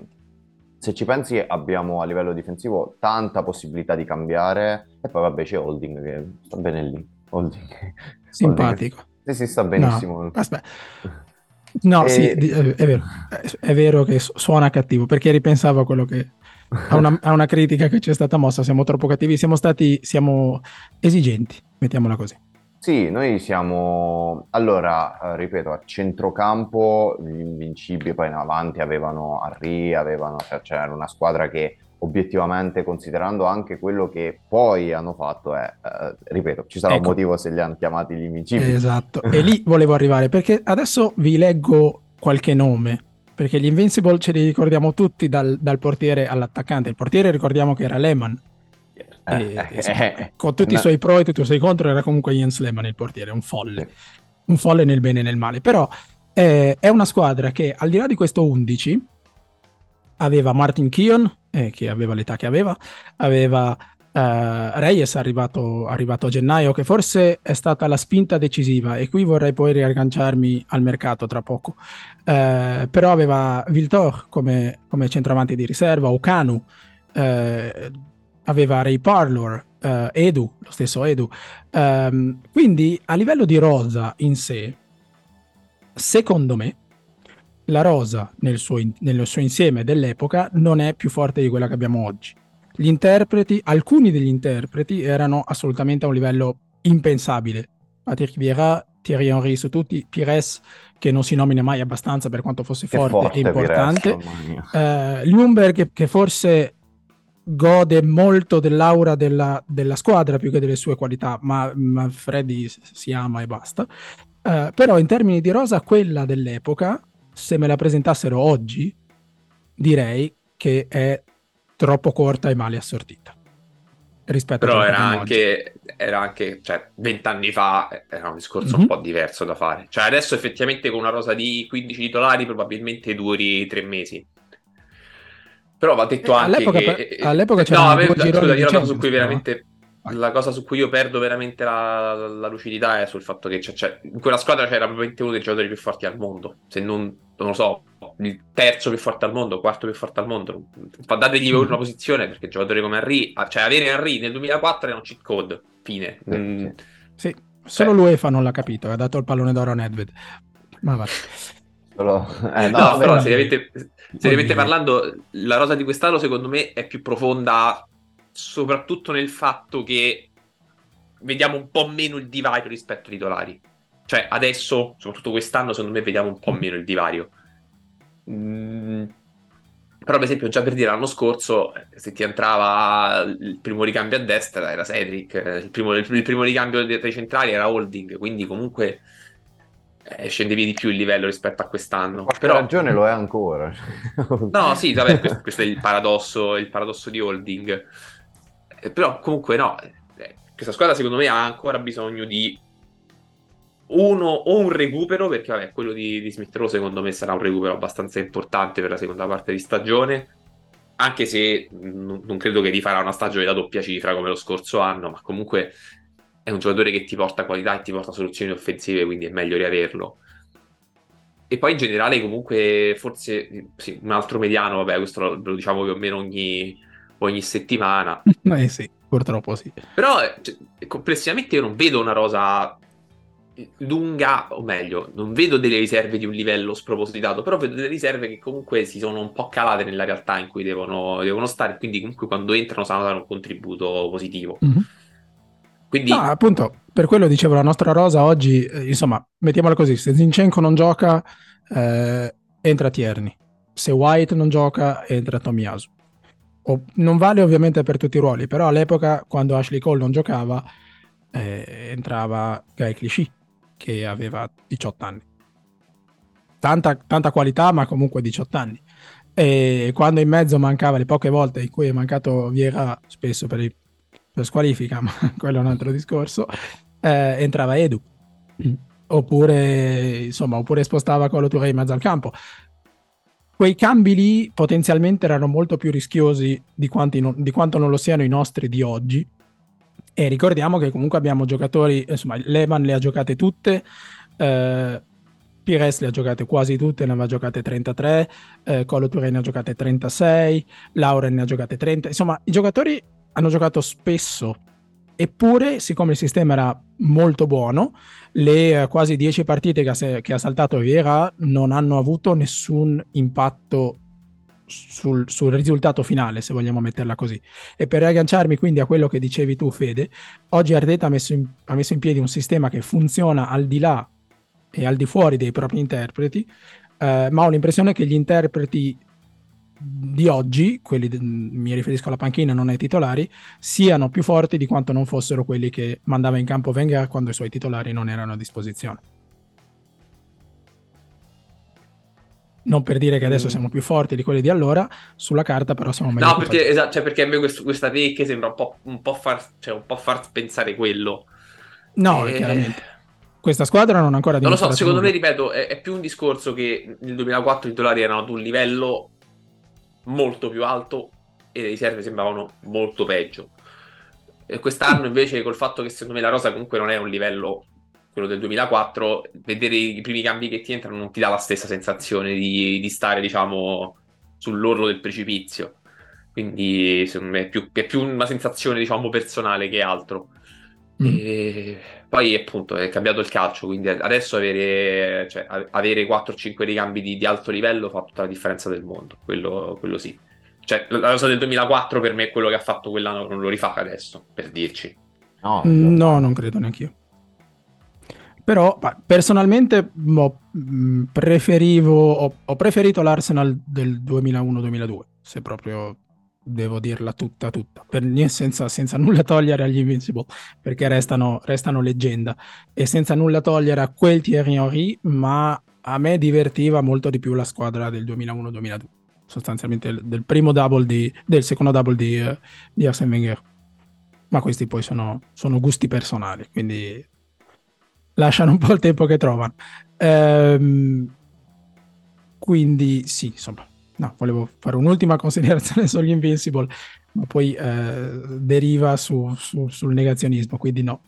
se ci pensi, abbiamo a livello difensivo tanta possibilità di cambiare. E poi, vabbè, c'è Holding che sta bene lì. Holding. Simpatico. Holding. Sì, sì, sta benissimo. No, aspetta. No, e... sì, è vero. È vero che suona cattivo, perché ripensavo a quello che... A una, a una critica che ci è stata mossa, siamo troppo cattivi, siamo stati, siamo esigenti, mettiamola così. Sì, noi siamo, allora, eh, ripeto, a centrocampo gli invincibili, poi in avanti avevano Arri, avevano, cioè, c'era una squadra che obiettivamente considerando anche quello che poi hanno fatto è, eh, ripeto, ci sarà ecco. un motivo se li hanno chiamati gli invincibili. Esatto, e lì volevo arrivare perché adesso vi leggo qualche nome, perché gli Invincible ce li ricordiamo tutti dal, dal portiere all'attaccante. Il portiere ricordiamo che era Lehman, eh, e, eh, con tutti i suoi pro e tutti i suoi contro era comunque Jens Lehman il portiere, un folle, un folle nel bene e nel male, però eh, è una squadra che al di là di questo 11 aveva Martin Kion, eh, che aveva l'età che aveva, aveva Uh, Reyes arrivato, arrivato a gennaio, che forse è stata la spinta decisiva, e qui vorrei poi riagganciarmi al mercato tra poco. Uh, però aveva Viltor come, come centravanti di riserva, Okanu, uh, aveva Ray Parlor, Edu, lo stesso Edu. Um, quindi a livello di rosa in sé, secondo me, la rosa nel suo, nel suo insieme dell'epoca non è più forte di quella che abbiamo oggi. Gli interpreti, alcuni degli interpreti erano assolutamente a un livello impensabile. Patrick Vieira, Thierry Henry su tutti, Pires che non si nomina mai abbastanza per quanto fosse forte, forte, e importante. Pires, uh, che forse gode molto dell'aura della, della, squadra più che delle sue qualità, ma, ma Freddy si ama e basta. Uh, però in termini di rosa, quella dell'epoca se me la presentassero oggi, direi che è troppo corta e male assortita. Rispetto Però era anche, era anche, cioè, vent'anni fa era un discorso mm-hmm. un po' diverso da fare. Cioè, adesso effettivamente con una rosa di 15 titolari probabilmente duri tre mesi. Però va detto eh, anche all'epoca, che... all'epoca c'era no, ave... scusa, la cosa su cui veramente la cosa su cui io perdo veramente la, la lucidità è sul fatto che c'è, c'è, in quella squadra c'era probabilmente uno dei giocatori più forti al mondo, se non, non lo so, il terzo più forte al mondo, il quarto più forte al mondo. Dategli mm. una posizione perché giocatori come Henry, ah, cioè avere Henry nel 2004 era un cheat code, fine. Mm. Sì, solo cioè. l'UEFA non l'ha capito, ha dato il pallone d'oro a Nedved. Ma va. Solo... Eh, no, no però seriamente, seriamente parlando, la rosa di quest'anno secondo me è più profonda soprattutto nel fatto che vediamo un po' meno il divario rispetto ai titolari. Cioè, adesso, soprattutto quest'anno, secondo me vediamo un po' mm. meno il divario. Mm, però, per esempio, già per dire l'anno scorso, se ti entrava il primo ricambio a destra era Cedric, il primo, il primo ricambio dei centrali era Holding, quindi comunque eh, scendevi di più il livello rispetto a quest'anno. Per Però... ragione lo è ancora. no, sì, vabbè, questo, questo, è il paradosso, il paradosso di Holding. Eh, però comunque no, eh, questa squadra secondo me ha ancora bisogno di uno o un recupero, perché vabbè, quello di, di Smith secondo me sarà un recupero abbastanza importante per la seconda parte di stagione. Anche se n- non credo che rifarà una stagione da doppia cifra come lo scorso anno, ma comunque è un giocatore che ti porta qualità e ti porta soluzioni offensive, quindi è meglio riaverlo. E poi in generale, comunque, forse sì, un altro mediano, vabbè, questo lo, lo diciamo più o meno ogni, ogni settimana. Eh sì, purtroppo sì. Però cioè, complessivamente io non vedo una rosa lunga, o meglio, non vedo delle riserve di un livello spropositato, però vedo delle riserve che comunque si sono un po' calate nella realtà in cui devono, devono stare, quindi comunque quando entrano sanno dare un contributo positivo. Mm-hmm. Quindi... No, appunto, per quello dicevo, la nostra rosa oggi, eh, insomma, mettiamola così, se Zinchenko non gioca, eh, entra Tierney. Se White non gioca, entra Tomiyasu. O, non vale ovviamente per tutti i ruoli, però all'epoca, quando Ashley Cole non giocava, eh, entrava Guy Clichy che aveva 18 anni. Tanta, tanta qualità, ma comunque 18 anni. E quando in mezzo mancava le poche volte in cui è mancato Viera, spesso per, il, per squalifica, ma quello è un altro discorso, eh, entrava Edu. Oppure, insomma, oppure spostava Colo Touré in mezzo al campo. Quei cambi lì potenzialmente erano molto più rischiosi di, non, di quanto non lo siano i nostri di oggi, e ricordiamo che comunque abbiamo giocatori, insomma, Lehman le ha giocate tutte, eh, Pires le ha giocate quasi tutte, ne aveva giocate 33, eh, Colo Touré ne ha giocate 36, Lauren ne ha giocate 30, insomma i giocatori hanno giocato spesso, eppure siccome il sistema era molto buono, le eh, quasi 10 partite che ha, che ha saltato Vieira non hanno avuto nessun impatto sul, sul, risultato finale, se vogliamo metterla così. E per agganciarmi quindi a quello che dicevi tu, Fede, oggi Ardeta ha messo in, ha messo in piedi un sistema che funziona al di là e al di fuori dei propri interpreti, eh, ma ho l'impressione che gli interpreti di oggi, quelli de- mi riferisco alla panchina, non ai titolari, siano più forti di quanto non fossero quelli che mandava in campo Wenger quando i suoi titolari non erano a disposizione. non per dire che adesso mm. siamo più forti di quelli di allora, sulla carta però siamo meglio. No, perché, esatto, cioè perché a me questo, questa take sembra un po', un, po far, cioè un po' far pensare quello. No, e... Eh, chiaramente. Questa squadra non ha ancora Non lo so, secondo me, ripeto, è, è, più un discorso che nel 2004 i titolari erano ad un livello molto più alto e le riserve sembravano molto peggio. E quest'anno invece col fatto che secondo me la rosa comunque non è un livello quello del 2004, vedere i primi cambi che ti entrano non ti dà la stessa sensazione di, di stare, diciamo, sull'orlo del precipizio. Quindi, secondo me, è più, è più una sensazione, diciamo, personale che altro. Mm. E poi, appunto, è cambiato il calcio, quindi adesso avere, cioè, avere 4-5 ricambi di, di, alto livello fa tutta la differenza del mondo, quello, quello sì. Cioè, la cosa del 2004 per me è quello che ha fatto quell'anno, non lo rifà adesso, per dirci. No, no non credo neanche io. Però personalmente mm, preferivo, ho, ho preferito l'Arsenal del 2001-2002, se proprio devo dirla tutta tutta, per, senza, senza, nulla togliere agli Invincible, perché restano, restano, leggenda, e senza nulla togliere a quel Thierry Henry, ma a me divertiva molto di più la squadra del 2001-2002, sostanzialmente del primo double di, del secondo double di, uh, di Arsene Wenger. Ma questi poi sono, sono gusti personali, quindi lasciano un po' il tempo che trovano. Ehm, quindi sì, insomma, no, volevo fare un'ultima considerazione sugli Invincible, ma poi eh, deriva su, su, sul negazionismo, quindi no.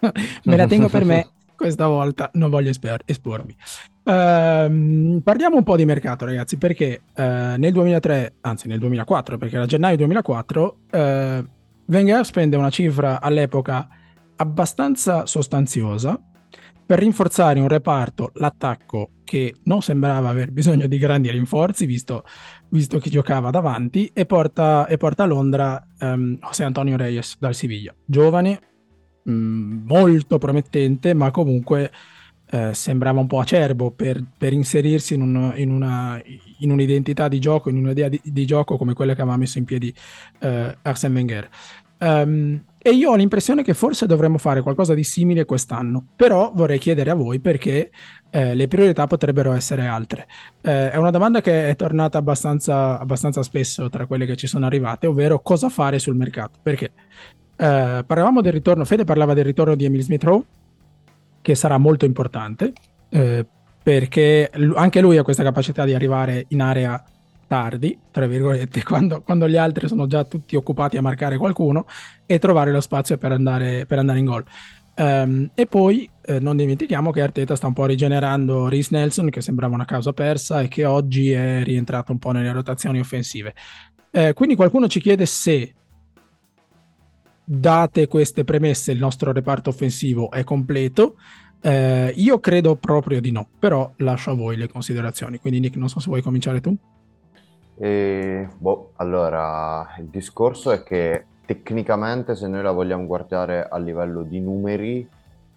Me la tengo per me questa volta, non voglio esper- espormi. Uh, parliamo un po' di mercato, ragazzi, perché uh, nel 2003, anzi nel 2004, perché era gennaio 2004, uh, Wenger spende una cifra all'epoca abbastanza sostanziosa per rinforzare un reparto, l'attacco che non sembrava aver bisogno di grandi rinforzi, visto, visto che giocava davanti, e porta, e porta a Londra um, José Antonio Reyes dal Siviglia. Giovane, mh, mm, molto promettente, ma comunque eh, sembrava un po' acerbo per, per inserirsi in, un, in, una, in, un'identità di gioco, in un'idea di, di, gioco come quella che aveva messo in piedi eh, Arsene Wenger. Um, e io ho l'impressione che forse dovremmo fare qualcosa di simile quest'anno, però vorrei chiedere a voi perché eh, le priorità potrebbero essere altre. Eh, è una domanda che è tornata abbastanza, abbastanza, spesso tra quelle che ci sono arrivate, ovvero cosa fare sul mercato. Perché eh, parlavamo del ritorno, Fede parlava del ritorno di Emil Smith Rowe, che sarà molto importante, eh, perché anche lui ha questa capacità di arrivare in area tardi, tra virgolette, quando, quando, gli altri sono già tutti occupati a marcare qualcuno e trovare lo spazio per andare, per andare in gol. Um, e poi eh, non dimentichiamo che Arteta sta un po' rigenerando Rhys Nelson, che sembrava una causa persa e che oggi è rientrato un po' nelle rotazioni offensive. Eh, quindi qualcuno ci chiede se, date queste premesse, il nostro reparto offensivo è completo. Eh, io credo proprio di no, però lascio a voi le considerazioni. Quindi Nick, non so se vuoi cominciare tu. E, boh, allora, il discorso è che tecnicamente se noi la vogliamo guardare a livello di numeri,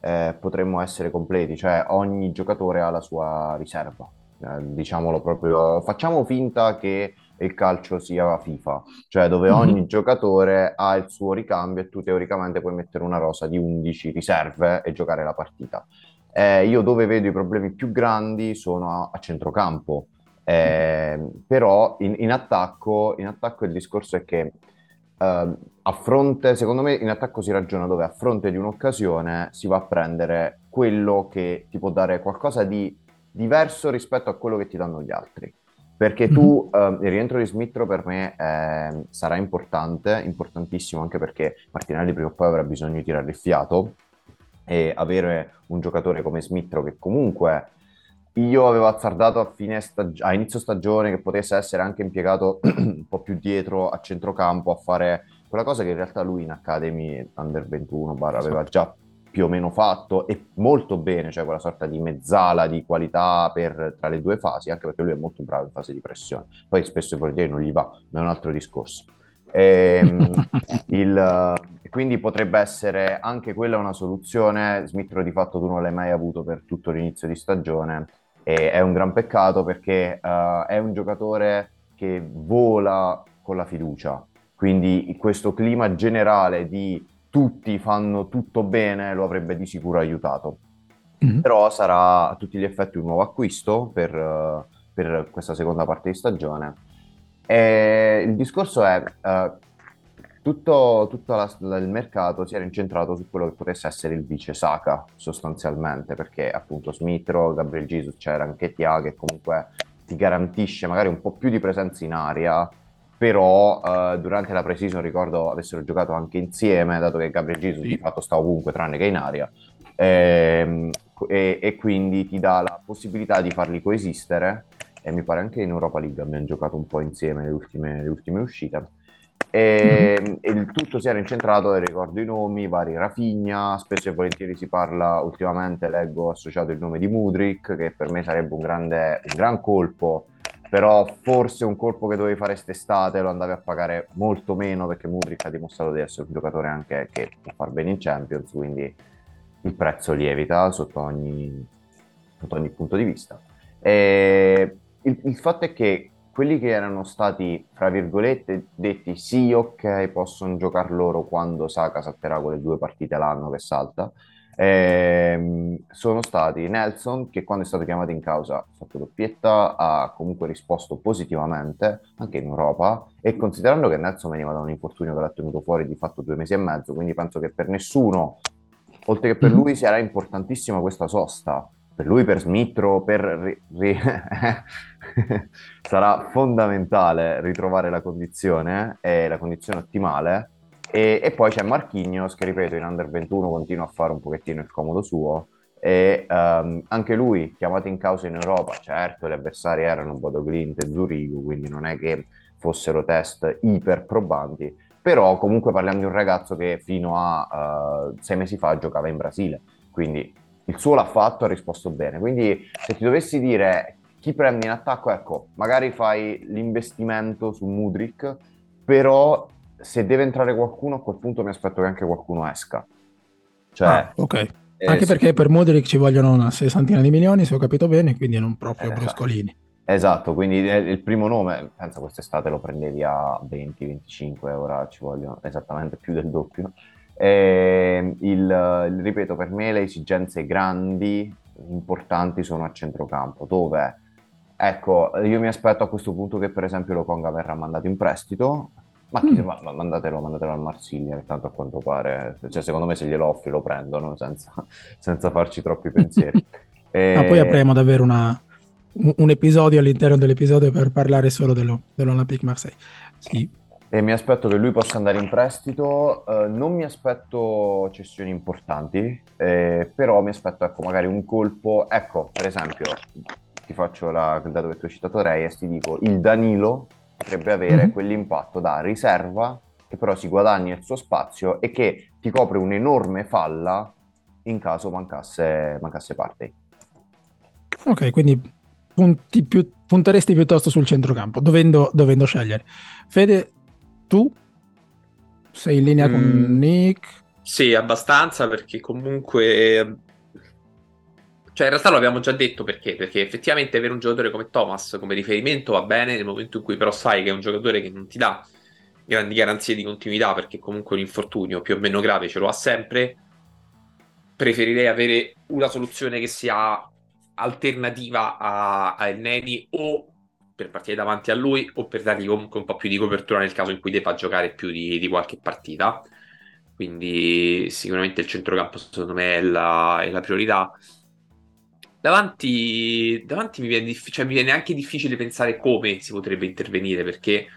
eh, potremmo essere completi, cioè ogni giocatore ha la sua riserva. Eh, diciamolo proprio, facciamo finta che il calcio sia FIFA, cioè dove mm-hmm. ogni giocatore ha il suo ricambio e tu teoricamente puoi mettere una rosa di 11 riserve e giocare la partita. Eh, io dove vedo i problemi più grandi sono a, a centrocampo eh, però in, in, attacco, in, attacco, il discorso è che eh, a fronte, secondo me in attacco si ragiona dove a fronte di un'occasione si va a prendere quello che ti può dare qualcosa di diverso rispetto a quello che ti danno gli altri. Perché tu, eh, il rientro di Smithro per me eh, sarà importante, importantissimo anche perché Martinelli prima o poi avrà bisogno di tirare il fiato e avere un giocatore come Smithro che comunque io avevo azzardato a, fine stag- a inizio stagione che potesse essere anche impiegato un po' più dietro a centrocampo a fare quella cosa che in realtà lui in Academy Under 21 bar aveva già più o meno fatto e molto bene, cioè quella sorta di mezzala di qualità per, tra le due fasi, anche perché lui è molto bravo in fase di pressione. Poi spesso e volentieri non gli va, ma è un altro discorso. E, ehm, il, quindi potrebbe essere anche quella una soluzione. Smithro di fatto tu non l'hai mai avuto per tutto l'inizio di stagione e è un gran peccato perché uh, è un giocatore che vola con la fiducia. Quindi questo clima generale di tutti fanno tutto bene lo avrebbe di sicuro aiutato. Mm-hmm. Però sarà a tutti gli effetti un nuovo acquisto per, uh, per questa seconda parte di stagione. E il discorso è uh, tutto, tutto la, il mercato si era incentrato su quello che potesse essere il vice Saka sostanzialmente perché appunto Smithro, Gabriel Jesus c'era anche Tia che comunque ti garantisce magari un po' più di presenza in aria però uh, durante la pre-season ricordo avessero giocato anche insieme dato che Gabriel Jesus sì. di fatto sta ovunque tranne che in aria e, ehm, e, e, quindi ti dà la possibilità di farli coesistere e mi pare anche in Europa League abbiamo giocato un po' insieme le ultime, le ultime uscite e, mm-hmm. e, il tutto si era incentrato, ricordo i nomi, vari Rafinha, spesso e volentieri si parla, ultimamente leggo associato il nome di Mudrik, che per me sarebbe un, grande, un gran colpo, però forse un colpo che dovevi fare quest'estate lo andavi a pagare molto meno perché Mudrik ha dimostrato di essere un giocatore anche che può far bene in Champions, quindi il prezzo lievita sotto ogni, sotto ogni punto di vista. E il, il fatto è che quelli che erano stati, fra virgolette, detti sì, ok, possono giocare loro quando Saka salterà quelle due partite l'anno che salta, ehm, sono stati Nelson, che quando è stato chiamato in causa ha fatto doppietta, ha comunque risposto positivamente, anche in Europa, e considerando che Nelson veniva da un infortunio che l'ha tenuto fuori di fatto due mesi e mezzo, quindi penso che per nessuno, oltre che per mm-hmm. lui, sarà importantissima questa sosta per lui, per Smithro, per ri- ri- sarà fondamentale ritrovare la condizione e la condizione ottimale. E, e, poi c'è Marquinhos che, ripeto, in Under 21 continua a fare un pochettino il comodo suo. E um, anche lui chiamato in causa in Europa. Certo, gli avversari erano Bodo Glint e Zurigo, quindi non è che fossero test iper probanti. Però comunque parliamo di un ragazzo che fino a uh, sei mesi fa giocava in Brasile. Quindi il suo l'ha fatto, ha risposto bene. Quindi se ti dovessi dire chi prende in attacco, ecco, magari fai l'investimento su Mudrik, però se deve entrare qualcuno a quel punto mi aspetto che anche qualcuno esca. Cioè, ah, ok. Eh, anche perché per Mudrik ci vogliono una sessantina di milioni, se ho capito bene, quindi non proprio eh, bruscolini. Esatto, quindi il primo nome, penso quest'estate lo prendevi a 20-25, ora ci vogliono esattamente più del doppio. E il, il, ripeto, per me le esigenze grandi, importanti sono a centrocampo, dove, ecco, io mi aspetto a questo punto che per esempio Lokonga verrà mandato in prestito, ma, mm. ma, ma mandatelo, mandatelo al Marsiglia, tanto a quanto pare, cioè secondo me se glielo offri lo prendono senza, senza farci troppi pensieri. e... Ma poi avremo davvero una, un episodio all'interno dell'episodio per parlare solo dello, dell'Olympique Marseille. Sì. E mi aspetto che lui possa andare in prestito, uh, non mi aspetto cessioni importanti, eh, però mi aspetto ecco, magari un colpo, ecco per esempio, ti faccio la, dato che tu hai citato Reyes, ti dico il Danilo potrebbe avere mm-hmm. quell'impatto da riserva che però si guadagna il suo spazio e che ti copre un'enorme falla in caso mancasse, mancasse parte. Ok, quindi punti più, punteresti piuttosto sul centrocampo, dovendo, dovendo scegliere. Fede, tu sei in linea mm, con Nick? Sì, abbastanza perché comunque... Cioè, in realtà lo abbiamo già detto perché, perché effettivamente avere un giocatore come Thomas come riferimento va bene nel momento in cui però sai che è un giocatore che non ti dà grandi garanzie di continuità perché comunque un infortunio più o meno grave ce lo ha sempre. Preferirei avere una soluzione che sia alternativa a, a El Neni o per partire davanti a lui o per dargli comunque un po' più di copertura nel caso in cui debba giocare più di, di qualche partita. Quindi sicuramente il centrocampo secondo me è la, è la priorità. Davanti, davanti mi, viene diff- cioè, mi, viene anche difficile pensare come si potrebbe intervenire perché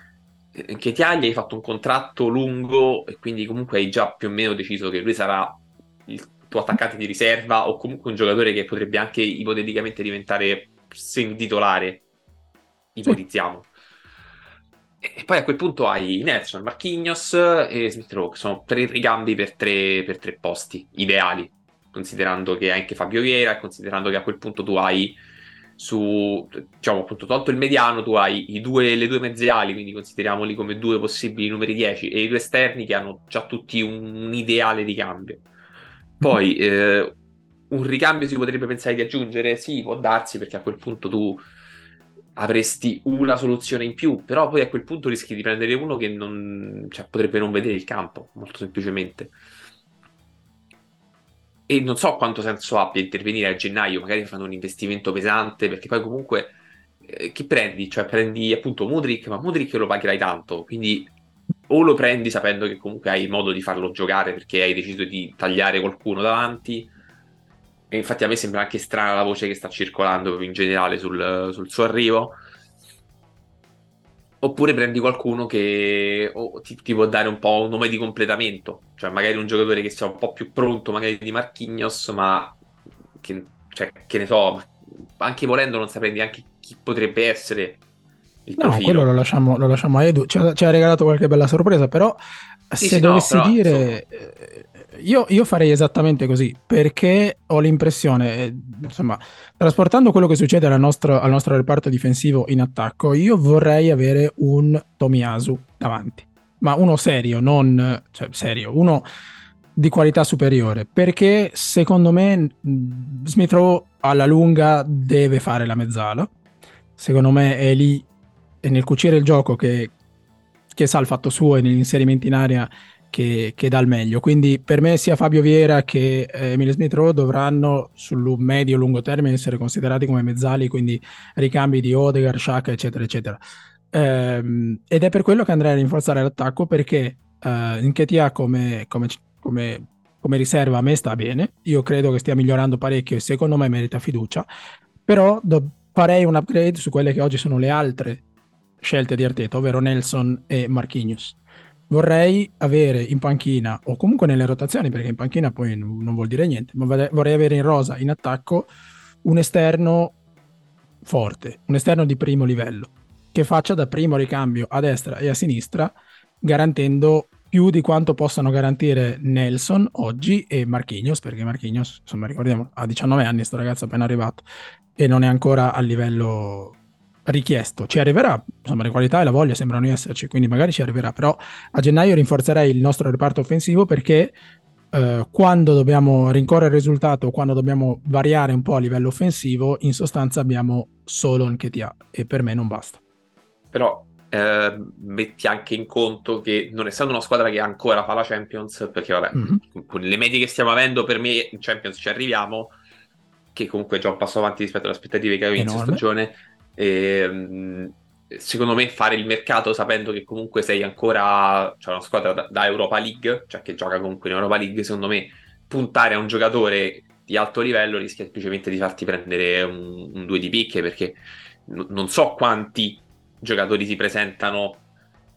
che ti hai fatto un contratto lungo e quindi comunque hai già più o meno deciso che lui sarà il tuo attaccante di riserva o comunque un giocatore che potrebbe anche ipoteticamente diventare titolare, ipotizziamo. E poi a quel punto hai Nelson, Marquinhos e Smith Rowe, che sono tre ricambi per tre, per tre posti ideali, considerando che hai anche Fabio Viera considerando che a quel punto tu hai su, diciamo appunto, tolto il mediano, tu hai due, le due mezze ali, quindi consideriamoli come due possibili numeri 10, e i due esterni che hanno già tutti un, un ideale di cambio. Poi eh, un ricambio si potrebbe pensare di aggiungere? Sì, può darsi perché a quel punto tu avresti una soluzione in più, però poi a quel punto rischi di prendere uno che non, cioè, potrebbe non vedere il campo, molto semplicemente. E non so quanto senso abbia intervenire a gennaio, magari fanno un investimento pesante, perché poi comunque eh, che prendi? Cioè prendi appunto Mudrik, ma Mudrik lo pagherai tanto, quindi o lo prendi sapendo che comunque hai modo di farlo giocare perché hai deciso di tagliare qualcuno davanti. E infatti a me sembra anche strana la voce che sta circolando in generale sul, sul suo arrivo. Oppure prendi qualcuno che oh, ti, ti, può dare un po' un nome di completamento, cioè magari un giocatore che sia un po' più pronto, magari di Marquinhos, ma che, cioè, che ne so, anche volendo non saprei neanche chi potrebbe essere il no, profilo. quello lo lasciamo, lo lasciamo a Edu. Ci ha, regalato qualche bella sorpresa, però sì, se sì, dovessi no, però, dire... Eh, io, io, farei esattamente così, perché ho l'impressione, eh, insomma, trasportando quello che succede al nostro, al nostro reparto difensivo in attacco, io vorrei avere un Tomiyasu davanti, ma uno serio, non... cioè serio, uno di qualità superiore, perché secondo me Smith Rowe alla lunga deve fare la mezzala, secondo me è lì e nel cucire il gioco che, che sa il fatto suo e negli inserimenti in area che, che, dà il meglio. Quindi per me sia Fabio Viera che eh, Emile Smith Rowe dovranno sul medio-lungo termine essere considerati come mezzali, quindi ricambi di Odegar, Shaka, eccetera, eccetera. Ehm, ed è per quello che andrei a rinforzare l'attacco perché eh, Nketia come, come, come, come riserva a me sta bene. Io credo che stia migliorando parecchio e secondo me merita fiducia. Però do- farei un upgrade su quelle che oggi sono le altre scelte di Arteta, ovvero Nelson e Marquinhos. Vorrei avere in panchina, o comunque nelle rotazioni, perché in panchina poi non vuol dire niente, ma vorrei avere in rosa, in attacco, un esterno forte, un esterno di primo livello, che faccia da primo ricambio a destra e a sinistra, garantendo più di quanto possano garantire Nelson oggi e Marquinhos, perché Marquinhos, insomma, ricordiamo, ha 19 anni, sto ragazzo appena arrivato e non è ancora a livello richiesto. Ci arriverà, insomma, le qualità e la voglia sembrano esserci, quindi magari ci arriverà, però a gennaio rinforzerei il nostro reparto offensivo perché eh, quando dobbiamo rincorrere il risultato, quando dobbiamo variare un po' a livello offensivo, in sostanza abbiamo solo Nketiah e per me non basta. Però eh, metti anche in conto che non essendo una squadra che ancora fa la Champions, perché vabbè, mm-hmm. con le medie che stiamo avendo, per me in Champions ci arriviamo, che comunque è già un passo avanti rispetto alle aspettative che avevo inizio stagione. E, ehm, secondo me fare il mercato sapendo che comunque sei ancora cioè una squadra da, da, Europa League, cioè che gioca comunque in Europa League, secondo me puntare a un giocatore di alto livello rischia semplicemente di farti prendere un, un due di picche perché n- non so quanti giocatori si presentano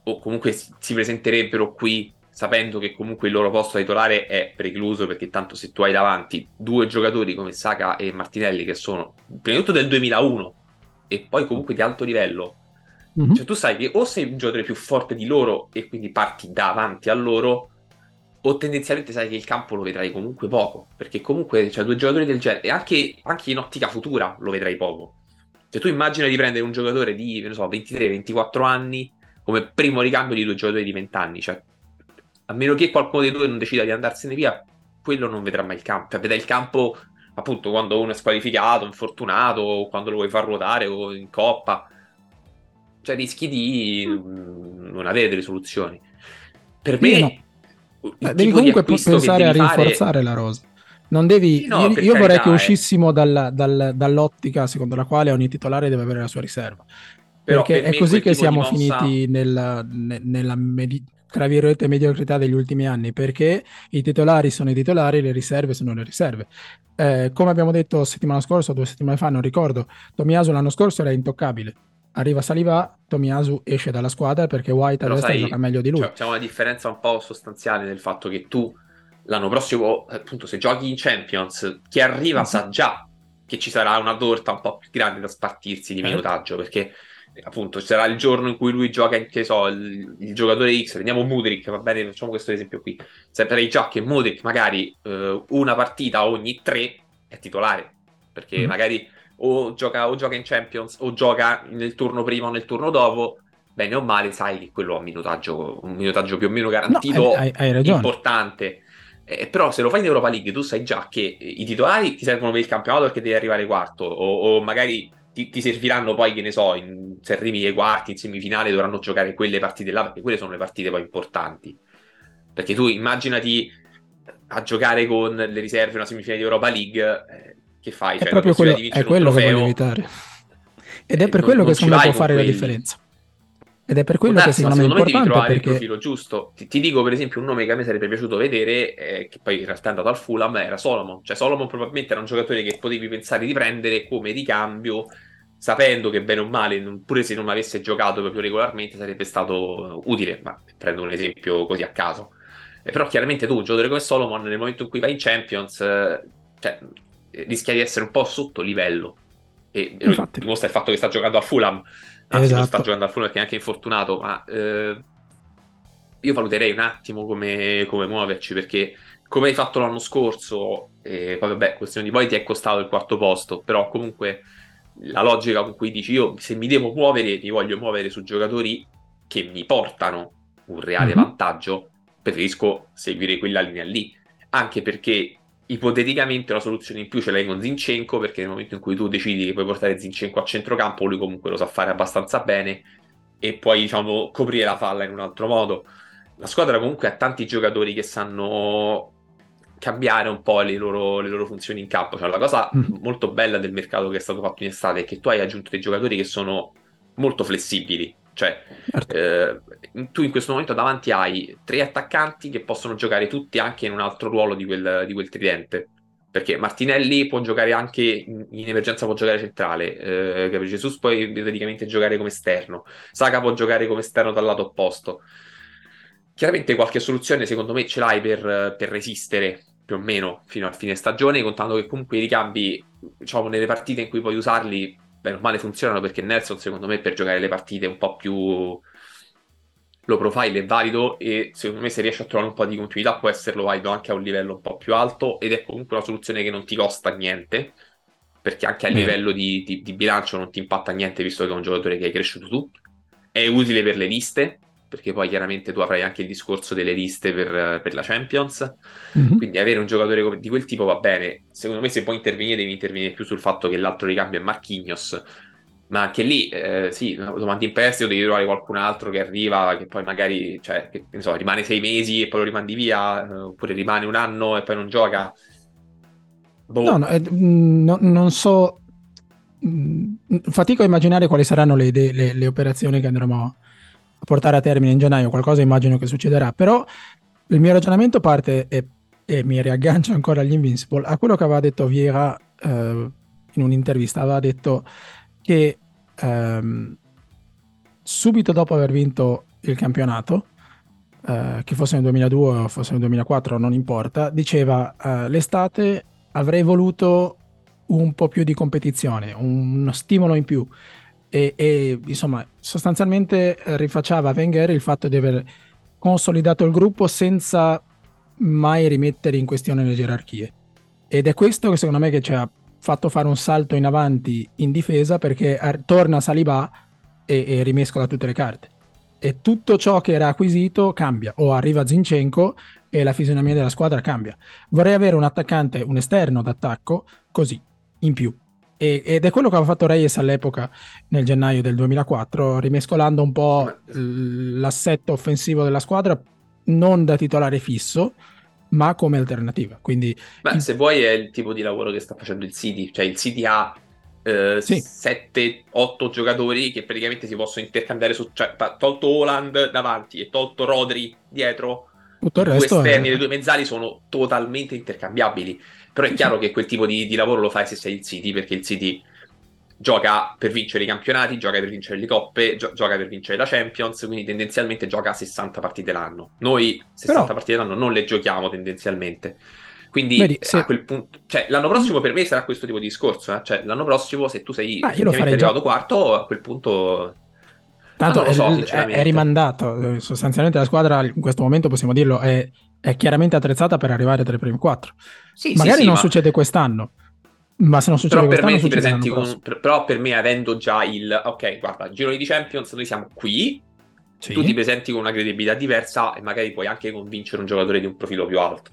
o comunque si, presenterebbero qui sapendo che comunque il loro posto titolare è precluso perché tanto se tu hai davanti due giocatori come Saka e Martinelli che sono prima di tutto del 2001 e poi comunque di alto livello mm-hmm. cioè tu sai che o sei un giocatore più forte di loro e quindi parti davanti a loro o tendenzialmente sai che il campo lo vedrai comunque poco perché comunque cioè, due giocatori del genere e anche, anche in ottica futura lo vedrai poco cioè tu immagina di prendere un giocatore di so, 23-24 anni come primo ricambio di due giocatori di 20 anni cioè a meno che qualcuno dei due non decida di andarsene via, quello non vedrà mai il campo. Cioè, vedrà il campo appunto quando uno è squalificato, infortunato, quando lo vuoi far ruotare o in coppa. Cioè, rischi di non avere delle soluzioni. Per me, no. devi comunque pensare a rinforzare fare... la rosa. Non devi, sì, no, io, io vorrei che uscissimo dalla, dal, dall'ottica secondo la quale ogni titolare deve avere la sua riserva. Però perché per è così che siamo mossa... finiti nella, nella, medi- tra virgolette, mediocrità degli ultimi anni, perché i titolari sono i titolari, le riserve sono le riserve. Eh, come abbiamo detto settimana scorsa due settimane fa, non ricordo, Tomiasu l'anno scorso era intoccabile. Arriva Saliva, Tomiasu esce dalla squadra perché White a destra gioca meglio di lui. Cioè, c'è una differenza un po' sostanziale nel fatto che tu l'anno prossimo, appunto, se giochi in Champions, chi arriva uh-huh. sa già che ci sarà una torta un po' più grande da spartirsi di minutaggio, perché appunto ci sarà il giorno in cui lui gioca, che so, il, il giocatore X, vediamo Mudrik, va bene, facciamo questo esempio qui. Saprei già che Mudrik magari eh, una partita ogni tre è titolare, perché mm-hmm. magari o gioca, o gioca in Champions o gioca nel turno prima o nel turno dopo, bene o male sai che quello ha un minutaggio, un minutaggio più o meno garantito, no, hai, hai importante. Eh, però se lo fai in Europa League tu sai già che i titolari ti servono per il campionato perché devi arrivare quarto o, o magari ti, ti, serviranno poi, che ne so, in, se arrivi ai quarti, in semifinale, dovranno giocare quelle partite là, perché quelle sono le partite poi importanti. Perché tu immaginati a giocare con le riserve una semifinale di Europa League, eh, che fai? È cioè, proprio quello, è quello che voglio evitare. Ed è per eh, quello non, che secondo me può fare quelli. la differenza. Ed è per quello darsi, che secondo, secondo me è importante trovare perché... il profilo giusto. Ti, ti, dico per esempio un nome che a me sarebbe piaciuto vedere, eh, che poi in realtà è andato al Fulham, era Solomon. Cioè Solomon probabilmente era un giocatore che potevi pensare di prendere come ricambio, sapendo che bene o male, pure se non avesse giocato proprio regolarmente, sarebbe stato utile. Ma prendo un esempio così a caso. Eh, però chiaramente tu, un giocatore come Solomon, nel momento in cui vai in Champions, eh, cioè, rischia di essere un po' sotto livello. E Infatti. dimostra il fatto che sta giocando a Fulham anzi esatto. non sta giocando al Fulham perché è anche infortunato, ma eh, io valuterei un attimo come, come, muoverci perché come hai fatto l'anno scorso, eh, poi vabbè, questione di poi ti è costato il quarto posto, però comunque la logica con cui dici io se mi devo muovere, mi voglio muovere su giocatori che mi portano un reale mm-hmm. vantaggio, preferisco seguire quella linea lì, anche perché ipoteticamente una soluzione in più ce l'hai con Zinchenko perché nel momento in cui tu decidi che puoi portare Zinchenko a centrocampo lui comunque lo sa fare abbastanza bene e puoi diciamo coprire la falla in un altro modo la squadra comunque ha tanti giocatori che sanno cambiare un po' le loro, le loro funzioni in campo cioè la cosa mm. molto bella del mercato che è stato fatto in estate è che tu hai aggiunto dei giocatori che sono molto flessibili cioè, certo. eh, tu in questo momento davanti hai tre attaccanti che possono giocare tutti anche in un altro ruolo di quel, di quel tridente. Perché Martinelli può giocare anche in, in emergenza, può giocare centrale. Eh, Jesus può praticamente giocare come esterno. Saka può giocare come esterno dal lato opposto. Chiaramente qualche soluzione secondo me ce l'hai per, per resistere più o meno fino a fine stagione, contando che comunque i ricambi, diciamo, nelle partite in cui puoi usarli bene o male funzionano perché Nelson secondo me per giocare le partite un po' più lo profile è valido e secondo me se riesci a trovare un po' di continuità può esserlo valido anche a un livello un po' più alto ed è comunque una soluzione che non ti costa niente perché anche a mm. livello di, di, di, bilancio non ti impatta niente visto che è un giocatore che hai cresciuto tu è utile per le liste perché poi chiaramente tu avrai anche il discorso delle liste per, per la Champions mm-hmm. quindi avere un giocatore di quel tipo va bene secondo me se puoi intervenire devi intervenire più sul fatto che l'altro ricambio è Marquinhos ma anche lì, eh, sì, lo mandi in prestito, devi trovare qualcun altro che arriva, che poi magari, cioè, che, so, rimane sei mesi e poi lo rimandi via, eh, oppure rimane un anno e poi non gioca. Boh. No, no, eh, no, non so, fatico a immaginare quali saranno le, idee, le, le, operazioni che andremo portare a termine in gennaio, qualcosa immagino che succederà, però il mio ragionamento parte e, e mi riaggancio ancora agli Invincible, a quello che aveva detto Viera eh, in un'intervista, aveva detto che ehm, subito dopo aver vinto il campionato, eh, che fosse nel 2002 o fosse nel 2004, non importa, diceva eh, l'estate avrei voluto un po' più di competizione, uno stimolo in più. E, e insomma, sostanzialmente rifacciava a Wenger il fatto di aver consolidato il gruppo senza mai rimettere in questione le gerarchie. Ed è questo che secondo me che ci ha fatto fare un salto in avanti in difesa perché torna Saliba e, e rimescola tutte le carte. E tutto ciò che era acquisito cambia, o arriva Zinchenko e la fisionomia della squadra cambia. Vorrei avere un attaccante, un esterno d'attacco, così, in più. E, ed è quello che aveva fatto Reyes all'epoca nel gennaio del 2004, rimescolando un po' l'assetto offensivo della squadra, non da titolare fisso, ma come alternativa. Quindi, Beh, in... se vuoi è il tipo di lavoro che sta facendo il City, cioè il City ha eh, sì. 7-8 giocatori che praticamente si possono intercambiare su, cioè, tolto Holland davanti e tolto Rodri dietro. Tutto il resto due esterni e è... le due mezzali sono totalmente intercambiabili. Però è chiaro che quel tipo di, di lavoro lo fai se sei il City, perché il City gioca per vincere i campionati, gioca per vincere le coppe, gio- gioca per vincere la Champions, quindi tendenzialmente gioca 60 partite l'anno. Noi 60 Però... partite l'anno non le giochiamo tendenzialmente. Quindi Vedi, se... a quel punto, cioè l'anno prossimo per me sarà questo tipo di discorso, eh? cioè l'anno prossimo se tu sei ah, arrivato già... quarto, a quel punto Tanto è, so, è, è, rimandato, sostanzialmente la squadra in questo momento possiamo dirlo è, è chiaramente attrezzata per arrivare tra i primi quattro. Sì, Magari sì, sì, non ma... succede quest'anno, ma se non succede però per me presenti con, per, però per me avendo già il ok guarda gironi di Champions noi siamo qui sì. tu ti presenti con una credibilità diversa e magari puoi anche convincere un giocatore di un profilo più alto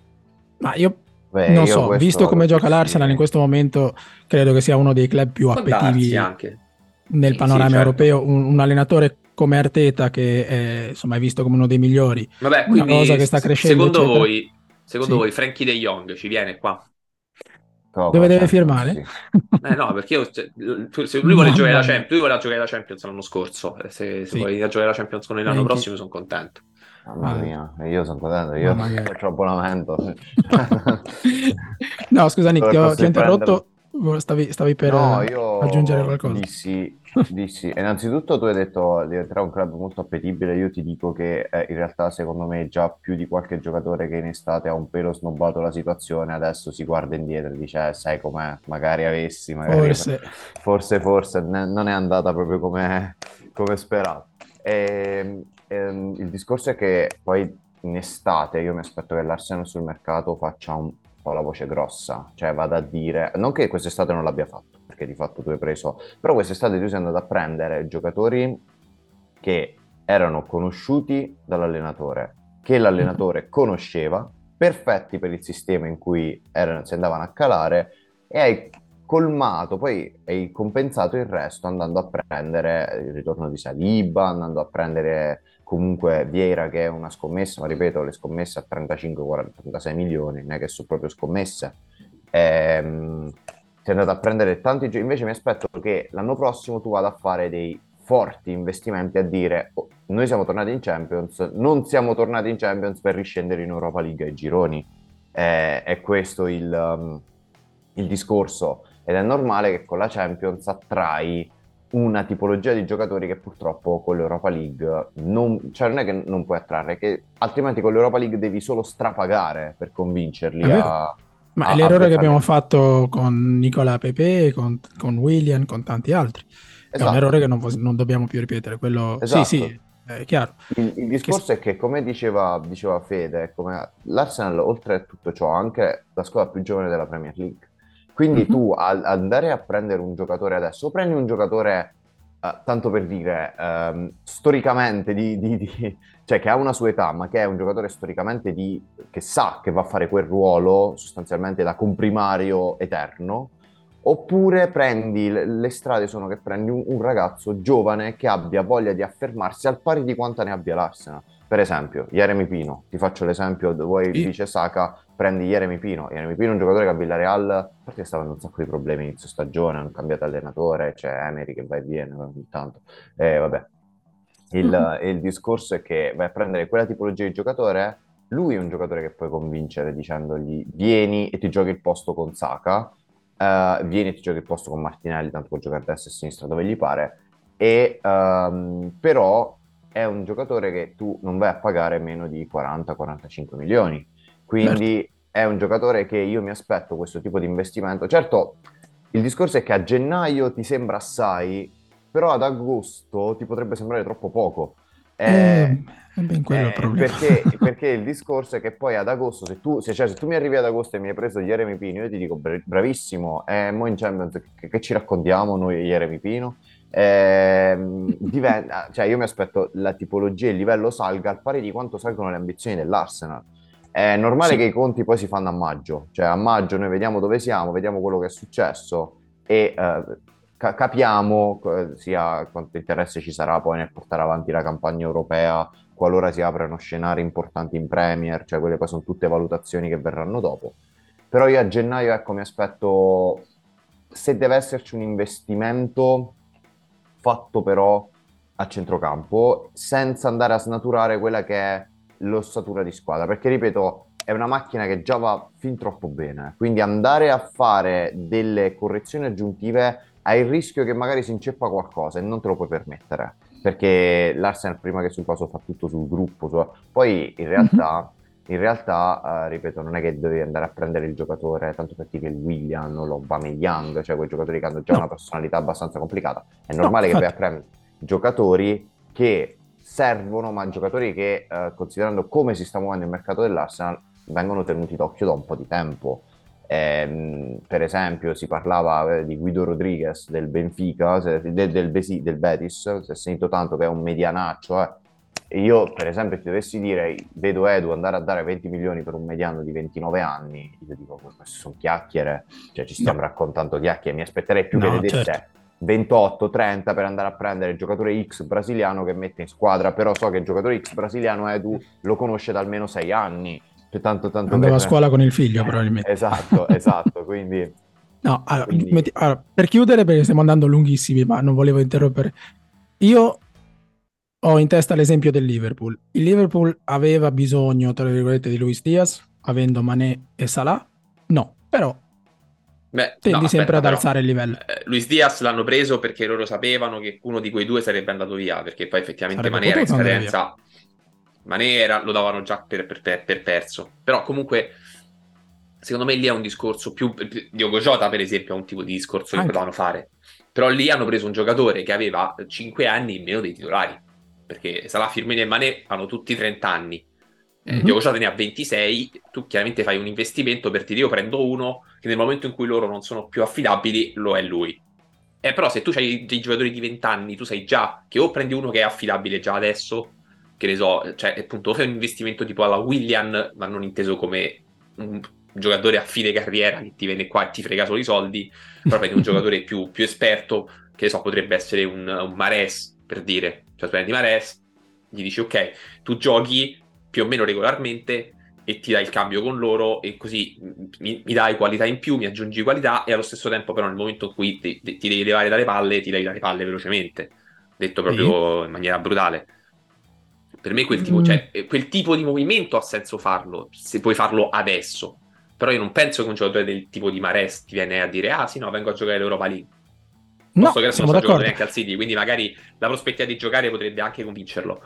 ma io Beh, non io so visto come gioca l'Arsenal in questo momento credo che sia uno dei club più appetitivi nel panorama sì, certo. europeo un, un, allenatore come Arteta che è, insomma è visto come uno dei migliori Vabbè, una cosa che sta crescendo secondo eccetera. voi secondo sì. voi Frankie De Jong ci viene qua No, Dove deve firmare? Sì. Eh no, perché io, cioè, se lui vuole giocare la Champions, lui voleva giocare la Champions l'anno scorso. Eh, se, se sì. vuoi giocare la Champions con noi l'anno Neanche. prossimo, sono contento. Mamma mia, io sono contento, io faccio abbonamento. no, scusa Nick, ti ho, ti ho interrotto. Stavi, stavi per no, aggiungere qualcosa? Dissi, dissi, innanzitutto tu hai detto diventerà un club molto appetibile, io ti dico che eh, in realtà secondo me già più di qualche giocatore che in estate ha un pelo snobbato la situazione, adesso si guarda indietro e dice eh, sai com'è, magari avessi, magari forse, forse, forse ne, non è andata proprio come, come sperato. E, e, ehm, il discorso è che poi in estate io mi aspetto che l'Arsenal sul mercato faccia un po' la voce grossa, cioè vada a dire, non che quest'estate non l'abbia fatto, perché di fatto tu hai preso, però quest'estate tu sei andato a prendere giocatori che erano conosciuti dall'allenatore, che l'allenatore conosceva, perfetti per il sistema in cui erano, si andavano a calare e hai colmato, poi hai compensato il resto andando a prendere il ritorno di Saliba, andando a prendere comunque Vieira che è una scommessa, ma ripeto, le scommesse a 35, 40, 36 milioni, non è che sono proprio scommesse. Ehm, sei andato a prendere tanti giochi, invece mi aspetto che l'anno prossimo tu vada a fare dei forti investimenti a dire oh, noi siamo tornati in Champions, non siamo tornati in Champions per riscendere in Europa League ai gironi. Eh, è questo il, um, il discorso ed è normale che con la Champions attrai una tipologia di giocatori che purtroppo con l'Europa League non, cioè non è che non puoi attrarre, che altrimenti con l'Europa League devi solo strapagare per convincerli a... Ma a, è l'errore che abbiamo fatto con Nicola Pepe, con, con William, con tanti altri. Esatto. È un esatto. errore che non, non, dobbiamo più ripetere. Quello... Esatto. Sì, sì. è chiaro. Il, il discorso che... è che, come diceva, diceva Fede, come l'Arsenal, oltre a tutto ciò, ha anche la squadra più giovane della Premier League. Quindi mm-hmm. tu al andare a prendere un giocatore adesso, prendi un giocatore, uh, tanto per dire, um, storicamente, di, di, di, cioè che ha una sua età, ma che è un giocatore storicamente di, che sa che va a fare quel ruolo sostanzialmente da comprimario eterno, Oppure prendi, le strade sono che prendi un, un, ragazzo giovane che abbia voglia di affermarsi al pari di quanta ne abbia l'Arsenal. Per esempio, Jeremy Pino, ti faccio l'esempio, voi I... dice Saka, prendi Jeremy Pino. Jeremy Pino è un giocatore che a Villarreal, a parte che stava avendo un sacco di problemi inizio stagione, hanno cambiato allenatore, c'è Emery che va e viene ogni tanto. E vabbè, il, mm-hmm. il discorso è che vai a prendere quella tipologia di giocatore, lui è un giocatore che puoi convincere dicendogli vieni e ti giochi il posto con Saka, uh, vieni e ti giochi il posto con Martinelli, tanto può giocare a destra e a sinistra dove gli pare, e, um, però è un giocatore che tu non vai a pagare meno di 40-45 milioni, quindi certo. è un giocatore che io mi aspetto questo tipo di investimento. Certo, il discorso è che a gennaio ti sembra assai, però ad agosto ti potrebbe sembrare troppo poco. Eh, eh, ben quello eh, perché, perché, il discorso è che poi ad agosto, se tu, se, cioè, se tu mi arrivi ad agosto e mi hai preso Jeremy Pino, io ti dico bravissimo, e eh, mo in Champions che, che, ci raccontiamo noi Jeremy Pino? Eh, diventa, cioè io mi aspetto la tipologia e il livello salga al pari di quanto salgono le ambizioni dell'Arsenal. È normale sì. che i conti poi si fanno a maggio, cioè a maggio noi vediamo dove siamo, vediamo quello che è successo e eh, ca- capiamo sia quanto interesse ci sarà poi nel portare avanti la campagna europea qualora si aprano scenari importanti in Premier, cioè quelle poi sono tutte valutazioni che verranno dopo. Però io a gennaio ecco mi aspetto se deve esserci un investimento fatto però a centrocampo senza andare a snaturare quella che è l'ossatura di squadra, perché ripeto, è una macchina che già va fin troppo bene, quindi andare a fare delle correzioni aggiuntive hai il rischio che magari si inceppa qualcosa e non te lo puoi permettere. Perché l'Arsenal prima che sul caso fa tutto sul gruppo su... poi in realtà, mm-hmm. In realtà uh, ripeto non è che devi andare a prendere il giocatore tanto per dire il William o l'Aubameyang cioè quei giocatori che hanno già no. una personalità abbastanza complicata è normale no, che vai a prendere giocatori che servono ma giocatori che uh, considerando come si sta muovendo il mercato dell'Arsenal vengono tenuti d'occhio da un po' di tempo eh, per esempio, si parlava eh, di Guido Rodriguez del Benfica, del, del, del Betis, si è sentito tanto che è un medianaccio. Eh. Io, per esempio, ti dovessi dire, vedo Edu andare a dare 20 milioni per un mediano di 29 anni, io dico, queste sono chiacchiere, cioè ci stiamo no. raccontando chiacchiere, mi aspetterei più no, che ne desse certo. 28-30 per andare a prendere il giocatore X brasiliano che mette in squadra, però so che il giocatore X brasiliano Edu lo conosce da almeno 6 anni c'è tanto, tanto Andava a scuola con il figlio, probabilmente. Esatto, esatto, quindi... No, allora, quindi... Metti, allora, per chiudere, perché stiamo andando lunghissimi, ma non volevo interrompere. Io ho in testa l'esempio del Liverpool. Il Liverpool aveva bisogno, tra virgolette, di Luis Diaz, avendo Mané e Salah? No, però Beh, tendi no, sempre aspetta, ad alzare il livello. Eh, Luis Diaz l'hanno preso perché loro sapevano che uno di quei due sarebbe andato via, perché poi effettivamente Mané era in scadenza Manera lo davano già per, per, per, perso. Però comunque, secondo me lì è un discorso più... Diogo Jota, per esempio, è un tipo di discorso che potevano fare. Però lì hanno preso un giocatore che aveva 5 anni in meno dei titolari. Perché Salah, Firmino e Mané hanno tutti 30 anni. Eh, mm-hmm. Diogo Jota ne ha 26, tu chiaramente fai un investimento per dire io prendo uno che nel momento in cui loro non sono più affidabili lo è lui. Eh, però se tu hai dei giocatori di 20 anni, tu sai già che o prendi uno che è affidabile già adesso che ne so, cioè appunto fai un investimento tipo alla William, ma non inteso come un giocatore a fine carriera che ti viene qua e ti frega solo i soldi, però prendi un giocatore più, più, esperto, che ne so, potrebbe essere un, un Mares, per dire, cioè prendi Mares, gli dici ok, tu giochi più o meno regolarmente e ti dai il cambio con loro e così mi, mi, dai qualità in più, mi aggiungi qualità e allo stesso tempo però nel momento in cui ti, ti devi levare dalle palle, ti levi dalle palle velocemente, detto proprio sì. in maniera brutale. Per me quel tipo, mm. cioè, eh, quel tipo di movimento ha senso farlo, se puoi farlo adesso. Però io non penso che un giocatore del tipo di Mares ti viene a dire ah sì no, vengo a giocare l'Europa League. No, Posso che adesso non sto giocando neanche al City, quindi magari la prospettiva di giocare potrebbe anche convincerlo.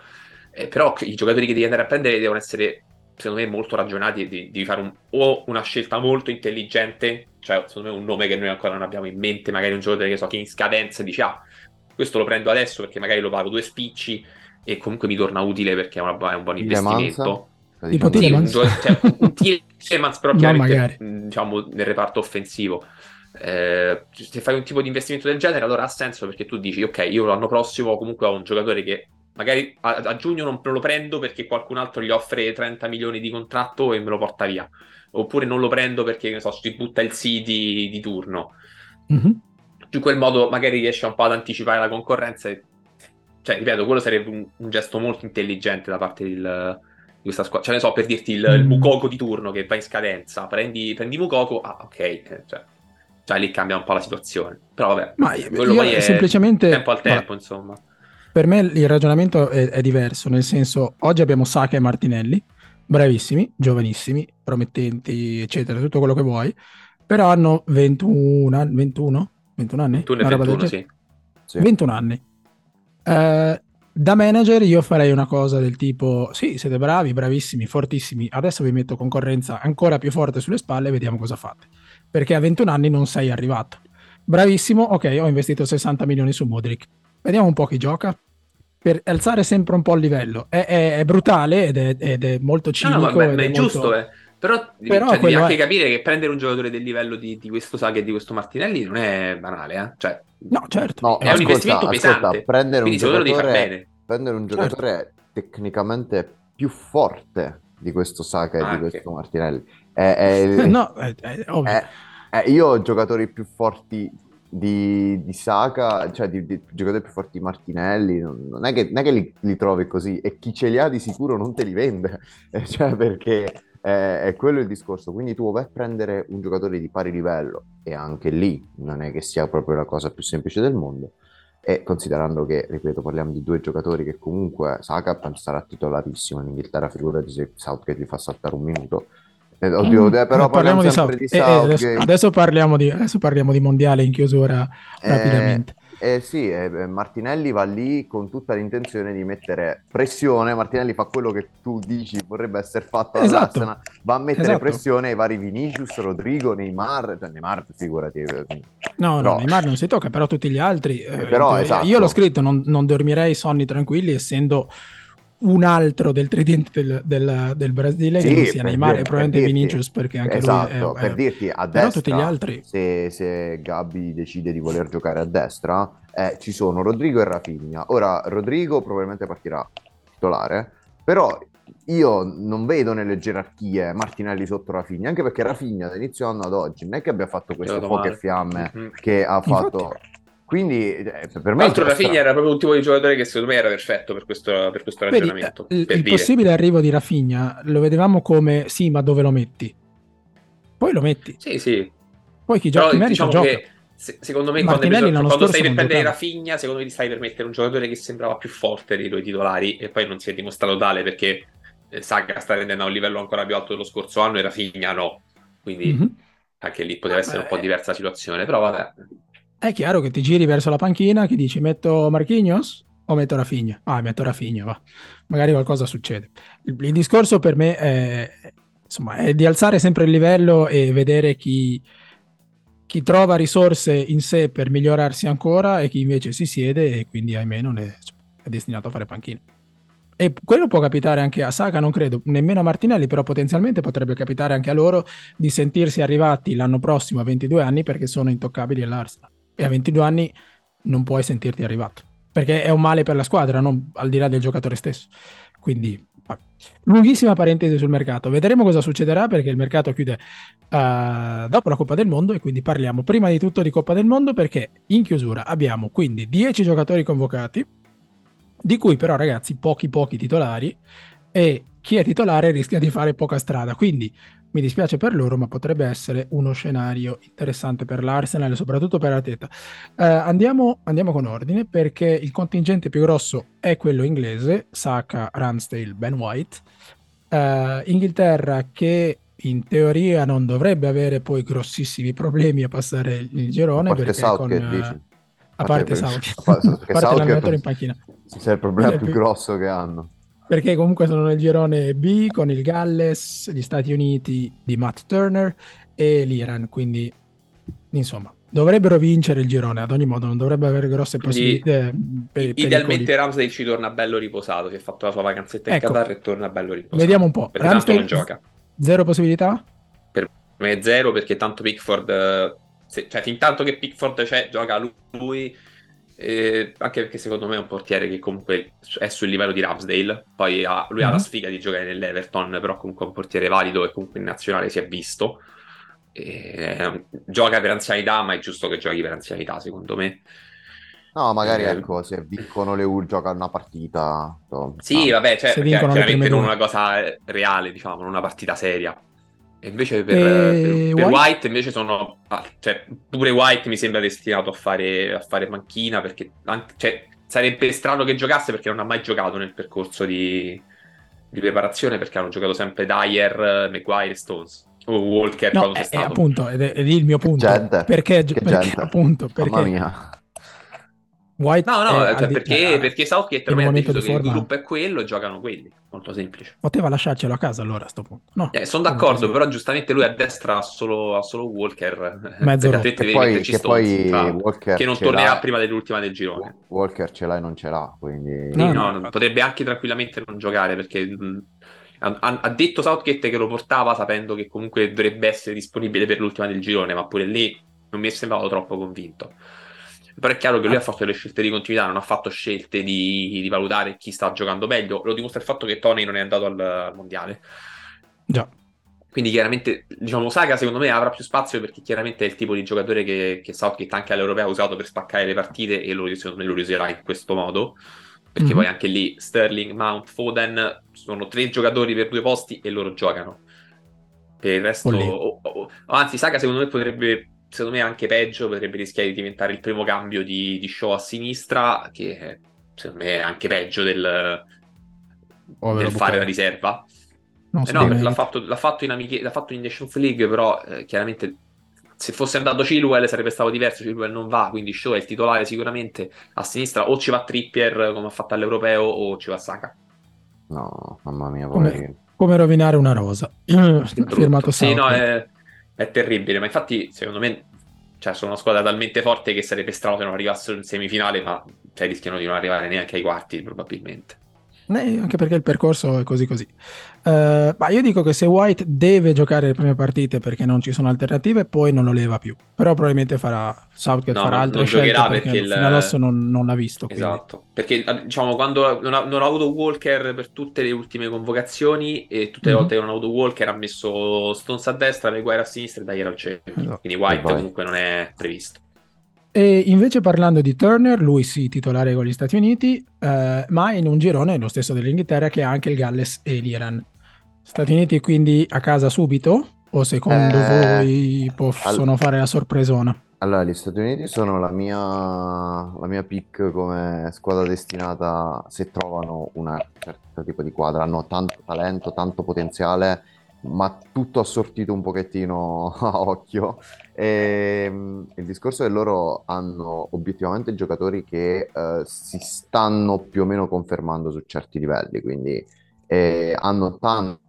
Eh, però i giocatori che devi andare a prendere devono essere, secondo me, molto ragionati. Devi, devi fare un, o una scelta molto intelligente, cioè secondo me un nome che noi ancora non abbiamo in mente, magari un giocatore che so che in scadenza dice ah, questo lo prendo adesso perché magari lo pago due spicci e comunque mi torna utile perché è, una, è un buon investimento. Tipo sì, un, cioè, un Tielemans però chiaramente diciamo nel reparto offensivo eh, se fai un tipo di investimento del genere allora ha senso perché tu dici ok io l'anno prossimo comunque ho un giocatore che magari a, a giugno non lo prendo perché qualcun altro gli offre 30 milioni di contratto e me lo porta via oppure non lo prendo perché ne so, si butta il CD di turno mm-hmm. in quel modo magari riesce un po' ad anticipare la concorrenza e... cioè ripeto quello sarebbe un, un gesto molto intelligente da parte del questa squadra. Cioè, ne so, per dirti il, mm. il Mukoko di turno che va in scadenza, prendi, prendi Mukoko, ah, ok, eh, cioè, cioè, lì cambia un po' la situazione. Però vabbè, Ma quello poi è semplicemente... tempo al tempo, Ma... insomma. Per me il ragionamento è, è, diverso, nel senso, oggi abbiamo Saka e Martinelli, bravissimi, giovanissimi, promettenti, eccetera, tutto quello che vuoi, però hanno 21, 21, 21 anni? 21 e 21, sì. sì. 21 anni. Uh, da manager io farei una cosa del tipo, sì, siete bravi, bravissimi, fortissimi, adesso vi metto concorrenza ancora più forte sulle spalle e vediamo cosa fate. Perché a 21 anni non sei arrivato. Bravissimo, ok, ho investito 60 milioni su Modric. Vediamo un po' chi gioca. Per alzare sempre un po' il livello. È, è, è brutale ed è, ed è, molto cinico. No, no, ma, ma è, molto... giusto, eh. Però, Però cioè, devi anche capire che prendere un giocatore del livello di, di questo Saga e di questo Martinelli non è banale, eh? Cioè, no, certo. No, è ascolta, un investimento ascolta, pesante. Prendere un, giocatore, prendere un giocatore certo. tecnicamente più forte di questo Saka e di questo Martinelli. È, è, no, io ho giocatori più forti di, di Saka, cioè di, di, giocatori più forti di Martinelli, non, è che, non è che li, li, trovi così, e chi ce li ha di sicuro non te li vende, cioè perché è, quello il discorso. Quindi tu vai a prendere un giocatore di pari livello, e anche lì non è che sia proprio la cosa più semplice del mondo. E considerando che, ripeto, parliamo di due giocatori che comunque Saka sarà titolarissimo in Inghilterra, figurati se Southgate gli fa saltare un minuto. Eh, oddio, mm, però parliamo, di, South- di Southgate. Eh, eh, adesso, adesso, parliamo di, adesso, parliamo di, mondiale in chiusura eh, rapidamente. Eh sì, eh, Martinelli va lì con tutta l'intenzione di mettere pressione. Martinelli fa quello che tu dici vorrebbe essere fatto esatto. all'Arsenal, va a mettere esatto. pressione ai vari Vinicius, Rodrigo, Neymar. Cioè Neymar, figurati. Eh, no, però... no, Neymar non si tocca, però tutti gli altri. Eh, però, esatto. Io l'ho scritto, non, non dormirei sonni tranquilli, essendo un altro del tridente del, del, del Brasile sì, che non sia Neymar e probabilmente dirti, Vinicius perché anche esatto, lui è, per dirti a destra tutti gli altri se, se Gabi decide di voler giocare a destra eh, ci sono Rodrigo e Rafinha. Ora Rodrigo probabilmente partirà titolare però io non vedo nelle gerarchie Martinelli sotto Rafinha anche perché Rafinha da inizio anno ad oggi non è che abbia fatto queste poche fiamme mm-hmm. che ha fatto Infatti quindi eh, per me... Tra Rafinha era proprio un tipo di giocatore che secondo me era perfetto per questo, per questo ragionamento. Vedi, per il dire. possibile arrivo di Rafinha lo vedevamo come sì, ma dove lo metti? Poi lo metti. Sì, sì. Poi chi gioca Però, diciamo gioca. Che, se, secondo me quando, preso, quando stai per prendere Rafinha, secondo me ti stai per mettere un giocatore che sembrava più forte dei tuoi titolari e poi non si è dimostrato tale perché eh, Saga sta rendendo a un livello ancora più alto dello scorso anno e Rafinha no. Quindi mm-hmm. anche lì poteva essere un po' diversa la situazione, però vabbè. È chiaro che ti giri verso la panchina, che dici metto Marquinhos o metto Rafinha? Ah, metto Rafinha, va. Magari qualcosa succede. Il, il discorso per me è, insomma, è, di alzare sempre il livello e vedere chi, chi, trova risorse in sé per migliorarsi ancora e chi invece si siede e quindi ahimè non è, è destinato a fare panchina. E quello può capitare anche a Saka, non credo, nemmeno a Martinelli, però potenzialmente potrebbe capitare anche a loro di sentirsi arrivati l'anno prossimo a 22 anni perché sono intoccabili all'Arsenal e a 22 anni non puoi sentirti arrivato, perché è un male per la squadra, non al di là del giocatore stesso. Quindi, lunghissima parentesi sul mercato. Vedremo cosa succederà perché il mercato chiude uh, dopo la Coppa del Mondo e quindi parliamo prima di tutto di Coppa del Mondo perché in chiusura abbiamo quindi 10 giocatori convocati, di cui però ragazzi pochi pochi titolari e chi è titolare rischia di fare poca strada. Quindi mi dispiace per loro, ma potrebbe essere uno scenario interessante per l'Arsenal e soprattutto per Arteta. Uh, andiamo, andiamo, con ordine perché il contingente più grosso è quello inglese, Saka, Ramsdale, Ben White. Uh, Inghilterra che in teoria non dovrebbe avere poi grossissimi problemi a passare il girone. A parte Southgate, con, uh, a parte Southgate, a parte l'allenatore in panchina. È il problema più grosso che hanno perché comunque sono nel girone B con il Galles, gli Stati Uniti di Matt Turner e l'Iran, quindi insomma dovrebbero vincere il girone ad ogni modo, non dovrebbe avere grosse possibilità. Idealmente. Ramsdale ci torna bello riposato, si è fatto la sua vacanzetta in Ecco. Qatar e torna bello riposato. Vediamo un po'. Perché tanto non gioca. zero possibilità? Per me è zero perché tanto Pickford, eh, se- cioè fin tanto che Pickford c'è, gioca lui, eh, anche perché secondo me è un portiere che comunque è sul livello di Ramsdale, poi ha- lui ha la Mhm. sfiga di giocare nell'Everton, però comunque è un portiere valido e comunque in nazionale si è visto. Eh, gioca per anzianità, ma è giusto che giochi per anzianità, secondo me. No, magari Eh, ecco, se vincono le U gioca una partita. to- Sì, vabbè, cioè, chiaramente non una cosa reale, diciamo, non una partita seria. E invece per, E per- per White? White invece sono... ah, cioè, pure White mi sembra destinato a fare, a fare manchina perché anche- cioè, sarebbe strano che giocasse perché non ha mai giocato nel percorso di, di preparazione perché hanno giocato sempre Dyer, Maguire e Stones. O Walker No, quando è, è stato. appunto, ed è, è il mio punto. gente, perché, perché gente. appunto, perché Mamma mia. White No, no, cioè, al di- perché, perché Southgate ormai ha deciso di che il gruppo è quello e giocano quelli. Molto semplice. poteva lasciarcelo a casa allora a sto punto. No, Eh, sono d'accordo, però giustamente lui a destra ha solo, ha solo Walker. Mezzo perché Che poi, che poi Walker che non tornerà l'ha- prima dell'ultima del girone. Walker ce l'ha e non ce l'ha, quindi... Sì, No, no, no. potrebbe anche tranquillamente non giocare perché mh, ha, ha- ha detto Southgate che lo portava sapendo che comunque dovrebbe essere disponibile per l'ultima del girone, ma pure lì non mi è sembrato troppo convinto. Però è chiaro che lui ha fatto delle scelte di continuità, non ha fatto scelte di, di valutare chi sta giocando meglio. Lo dimostra il fatto che Tony non è andato al, al mondiale. Già. Quindi chiaramente, diciamo, Saga secondo me avrà più spazio perché chiaramente è il tipo di giocatore che, che Southgate anche all'Europea ha usato per spaccare le partite e lo, secondo me lo userà in questo modo. Perché Mhm. poi anche lì Sterling, Mount, Foden sono tre giocatori per due posti e loro giocano. Per il resto, Follia. o- o- anzi, Saga secondo me potrebbe, secondo me anche peggio, potrebbe rischiare di diventare il primo cambio di, di show a sinistra, che secondo me è anche peggio del, Povero del fare la riserva. Non Eh no, di perché l'ha fatto, l'ha fatto in, amiche- l'ha fatto in Nations League, però eh, chiaramente se fosse andato Chilwell sarebbe stato diverso. Chilwell non va, quindi Shaw è il titolare sicuramente a sinistra. O ci va Trippier come ha fatto all'Europeo, o ci va Saka. No, mamma mia, Come-. Come rovinare una rosa. Firmato Sì, no, è, è terribile. Ma infatti, secondo me, cioè, sono una squadra talmente forte che sarebbe strano che non arrivassero in semifinale, ma cioè, rischiano di non arrivare neanche ai quarti, probabilmente. Eh, anche perché il percorso è così così. Eh, ma io dico che se White deve giocare le prime partite perché non ci sono alternative, poi non lo leva più. Però probabilmente farà Southgate No, farà altre non scelte giocherà perché, perché il- fino adesso non, non l'ha visto. quindi. Esatto, perché diciamo quando non ha, non ha avuto Walker per tutte le ultime convocazioni e tutte le Mhm. volte che non ha avuto Walker ha messo Stones a destra, Maguire a sinistra e Dyer al centro. Esatto. Quindi White poi- comunque non è previsto. E invece parlando di Turner, lui sì, titolare con gli Stati Uniti, eh, ma in un girone, lo stesso dell'Inghilterra, che ha anche il Galles e l'Iran. Stati Uniti quindi a casa subito? O secondo Eh, voi possono fare la sorpresona? Allora, gli Stati Uniti sono la mia, la mia pick come squadra destinata se trovano una certa tipo di quadra. Hanno tanto talento, tanto potenziale, ma tutto assortito un pochettino a occhio. E, mm, il discorso è che loro hanno obiettivamente giocatori che eh, si stanno più o meno confermando su certi livelli, quindi eh, hanno tanti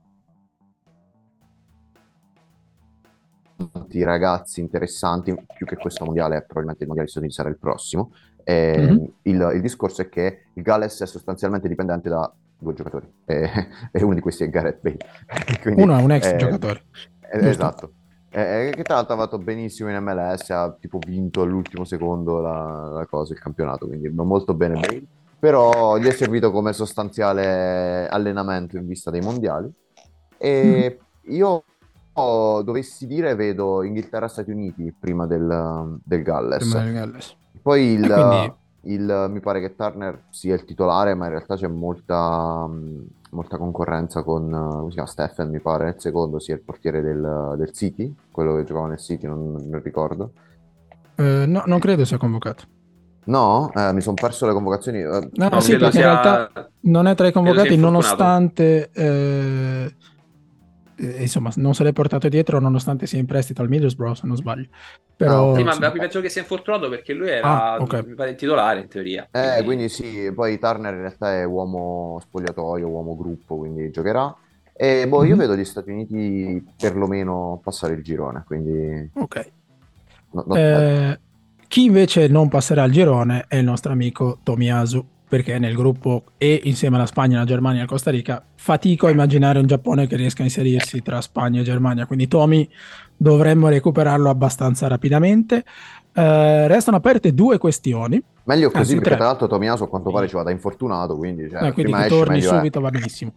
tanti ragazzi interessanti, più che questo mondiale, probabilmente il mondiale degli Stati Uniti sarà il prossimo. E Mhm. il, il discorso è che il Galles è sostanzialmente dipendente da due giocatori, e, e uno di questi è Gareth Bale. Quindi, Uno è un ex eh, giocatore. eh, giusto? esatto. Eh, che tra l'altro ha fatto benissimo in MLS, ha tipo vinto all'ultimo secondo la, la cosa, il campionato, quindi molto bene Bale. Però gli è servito come sostanziale allenamento in vista dei mondiali. E io dovessi dire, vedo Inghilterra-Stati Uniti prima del, del Galles. prima del Galles. Poi il, quindi- il- mi pare che Turner sia il titolare, ma in realtà c'è molta, molta concorrenza con come si chiama? Stephen, mi pare, il secondo sia il portiere del, del City, quello che giocava nel City, non, non ricordo. Eh, no, non credo sia convocato. No, Eh, mi sono perso le convocazioni. eh, No, No, sì, perché in sia- realtà non è tra i convocati nonostante eh, eh, insomma non se l'è portato dietro nonostante sia in prestito al Middlesbrough se non sbaglio però Ah. Sì, ma insomma, mi penso che sia infortunato perché lui era Ah, ok. mi pare il titolare in teoria. Eh, quindi sì, poi Turner in realtà è uomo spogliatoio, uomo gruppo, quindi giocherà. E boh, io Mhm. vedo gli Stati Uniti perlomeno passare il girone, quindi ok No, no, Eh, chi invece non passerà al girone è il nostro amico Tomiyasu, perché nel gruppo E insieme alla Spagna, la Germania e la Costa Rica fatico a immaginare un Giappone che riesca a inserirsi tra Spagna e Germania, quindi Tomi dovremmo recuperarlo abbastanza rapidamente. Eh, restano aperte due questioni. Meglio così, Anzi, perché tre. tra l'altro Tomiaso a quanto pare ci vada infortunato, quindi, cioè, Eh, quindi torni meglio è. subito va benissimo.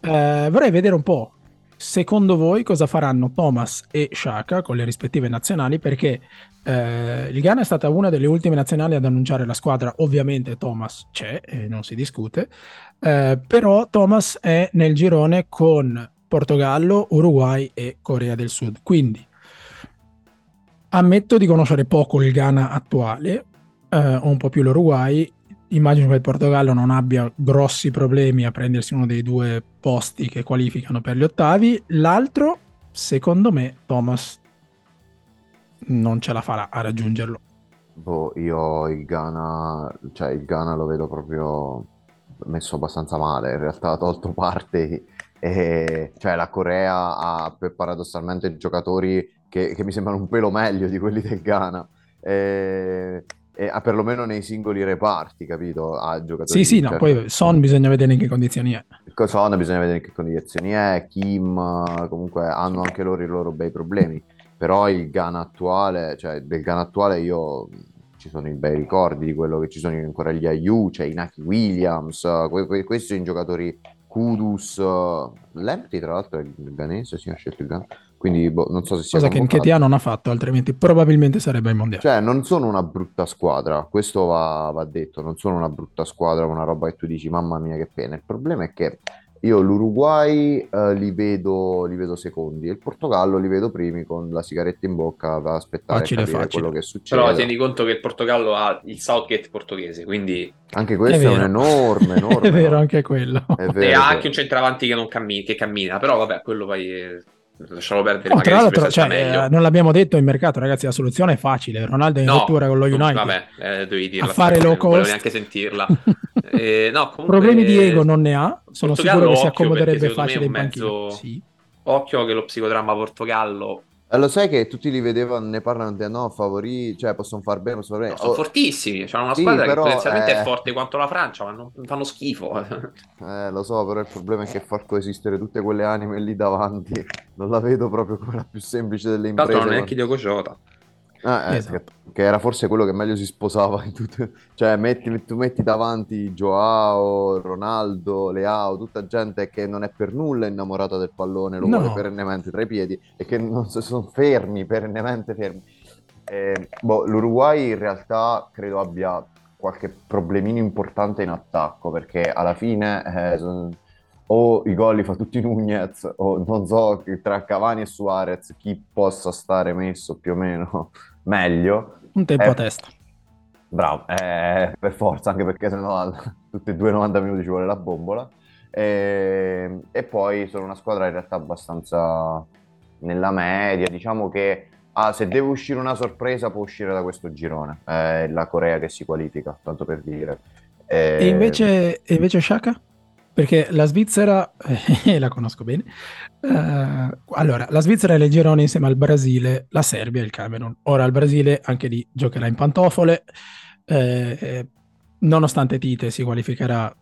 Eh, vorrei vedere un po', secondo voi, cosa faranno Thomas e Shaka con le rispettive nazionali, perché eh, il Ghana è stata una delle ultime nazionali ad annunciare la squadra. Ovviamente Thomas c'è, e non si discute, eh, però Thomas è nel girone con Portogallo, Uruguay e Corea del Sud. Quindi ammetto di conoscere poco il Ghana attuale, eh, un po' più l'Uruguay. Immagino che il Portogallo non abbia grossi problemi a prendersi uno dei due posti che qualificano per gli ottavi. L'altro, secondo me, Thomas non ce la farà a raggiungerlo. Boh, io il Ghana, cioè il Ghana lo vedo proprio messo abbastanza male, in realtà ha tolto parte, e, cioè la Corea ha paradossalmente giocatori che, che mi sembrano un pelo meglio di quelli del Ghana, e, e ha perlomeno nei singoli reparti, capito? Ha giocatori Sì, sì, no, poi Son bisogna vedere in che condizioni è. Son bisogna vedere in che condizioni è, Kim, eh, comunque hanno anche loro i loro bei problemi, però il Ghana attuale, cioè del Ghana attuale io ci sono i bei ricordi di quello che ci sono ancora gli Ayu, c'è Inaki Williams, eh, que- que- questi sono i giocatori Kudus, eh, Lamptey tra l'altro è il ghanese, si ha scelto il Ghana, quindi boh, non so se sia Cosa che convocato. Nketia non ha fatto, altrimenti probabilmente sarebbe ai mondiali. Cioè, non sono una brutta squadra, questo va, va detto, non sono una brutta squadra, una roba che tu dici, mamma mia che pena. Il problema è che io l'Uruguay eh, li vedo, li vedo secondi e il Portogallo li vedo primi con la sigaretta in bocca ad aspettare Facile, a capire facile. quello che succede. Però tieni conto che il Portogallo ha il Southgate portoghese, quindi Anche questo È è, un enorme, enorme. è vero no? anche quello. È e vero, è ha anche un centravanti che non cammina, che cammina, però vabbè, quello poi eh, lascialo perdere, No, tra l'altro, cioè, eh, non l'abbiamo detto in mercato, ragazzi, la soluzione è facile. Ronaldo è in No, rottura con lo non- United. Vabbè, eh, dovevi dirla. A fare low non cost. neanche sentirla. Eh, no, comunque, Problemi di ego non ne ha, sono Portogallo, sicuro che si accomoderebbe facile in me è un panchina. mezzo- Sì. Occhio che lo psicodramma Portogallo Eh, lo sai che tutti li vedevano, ne parlano di no, favori, cioè possono far bene, possono far bene. sono Oh, fortissimi. C'hanno una Sì, squadra però, che potenzialmente eh, è forte quanto la Francia, ma non fanno schifo. Eh, lo so, però il problema è che far coesistere tutte quelle anime lì davanti non la vedo proprio come la più semplice delle imprese. non è neanche Diogo Jota. Ah, eh, Esatto. che, era forse quello che meglio si sposava in tutte... Cioè, metti, tu metti davanti Joao, Ronaldo, Leao, tutta gente che non è per nulla innamorata del pallone, lo No. vuole perennemente tra i piedi e che non so- sono fermi, perennemente fermi. Eh, boh, L'Uruguay in realtà credo abbia qualche problemino importante in attacco perché alla fine eh, son- o i gol li fa tutti Nunez o non so tra Cavani e Suarez chi possa stare messo più o meno meglio. Un tempo Eh, a testa. Bravo, eh, per forza, anche perché sennò tutti e due 90 minuti ci vuole la bombola. E, e poi sono una squadra in realtà abbastanza nella media, diciamo che ah, se deve uscire una sorpresa può uscire da questo girone, è la Corea che si qualifica, tanto per dire. Eh, E invece, e invece Shaka? Perché la Svizzera, eh, la conosco bene, eh, allora, la Svizzera è nel girone insieme al Brasile, la Serbia e il Camerun. Ora il Brasile anche lì giocherà in pantofole, eh, eh, nonostante Tite si qualificherà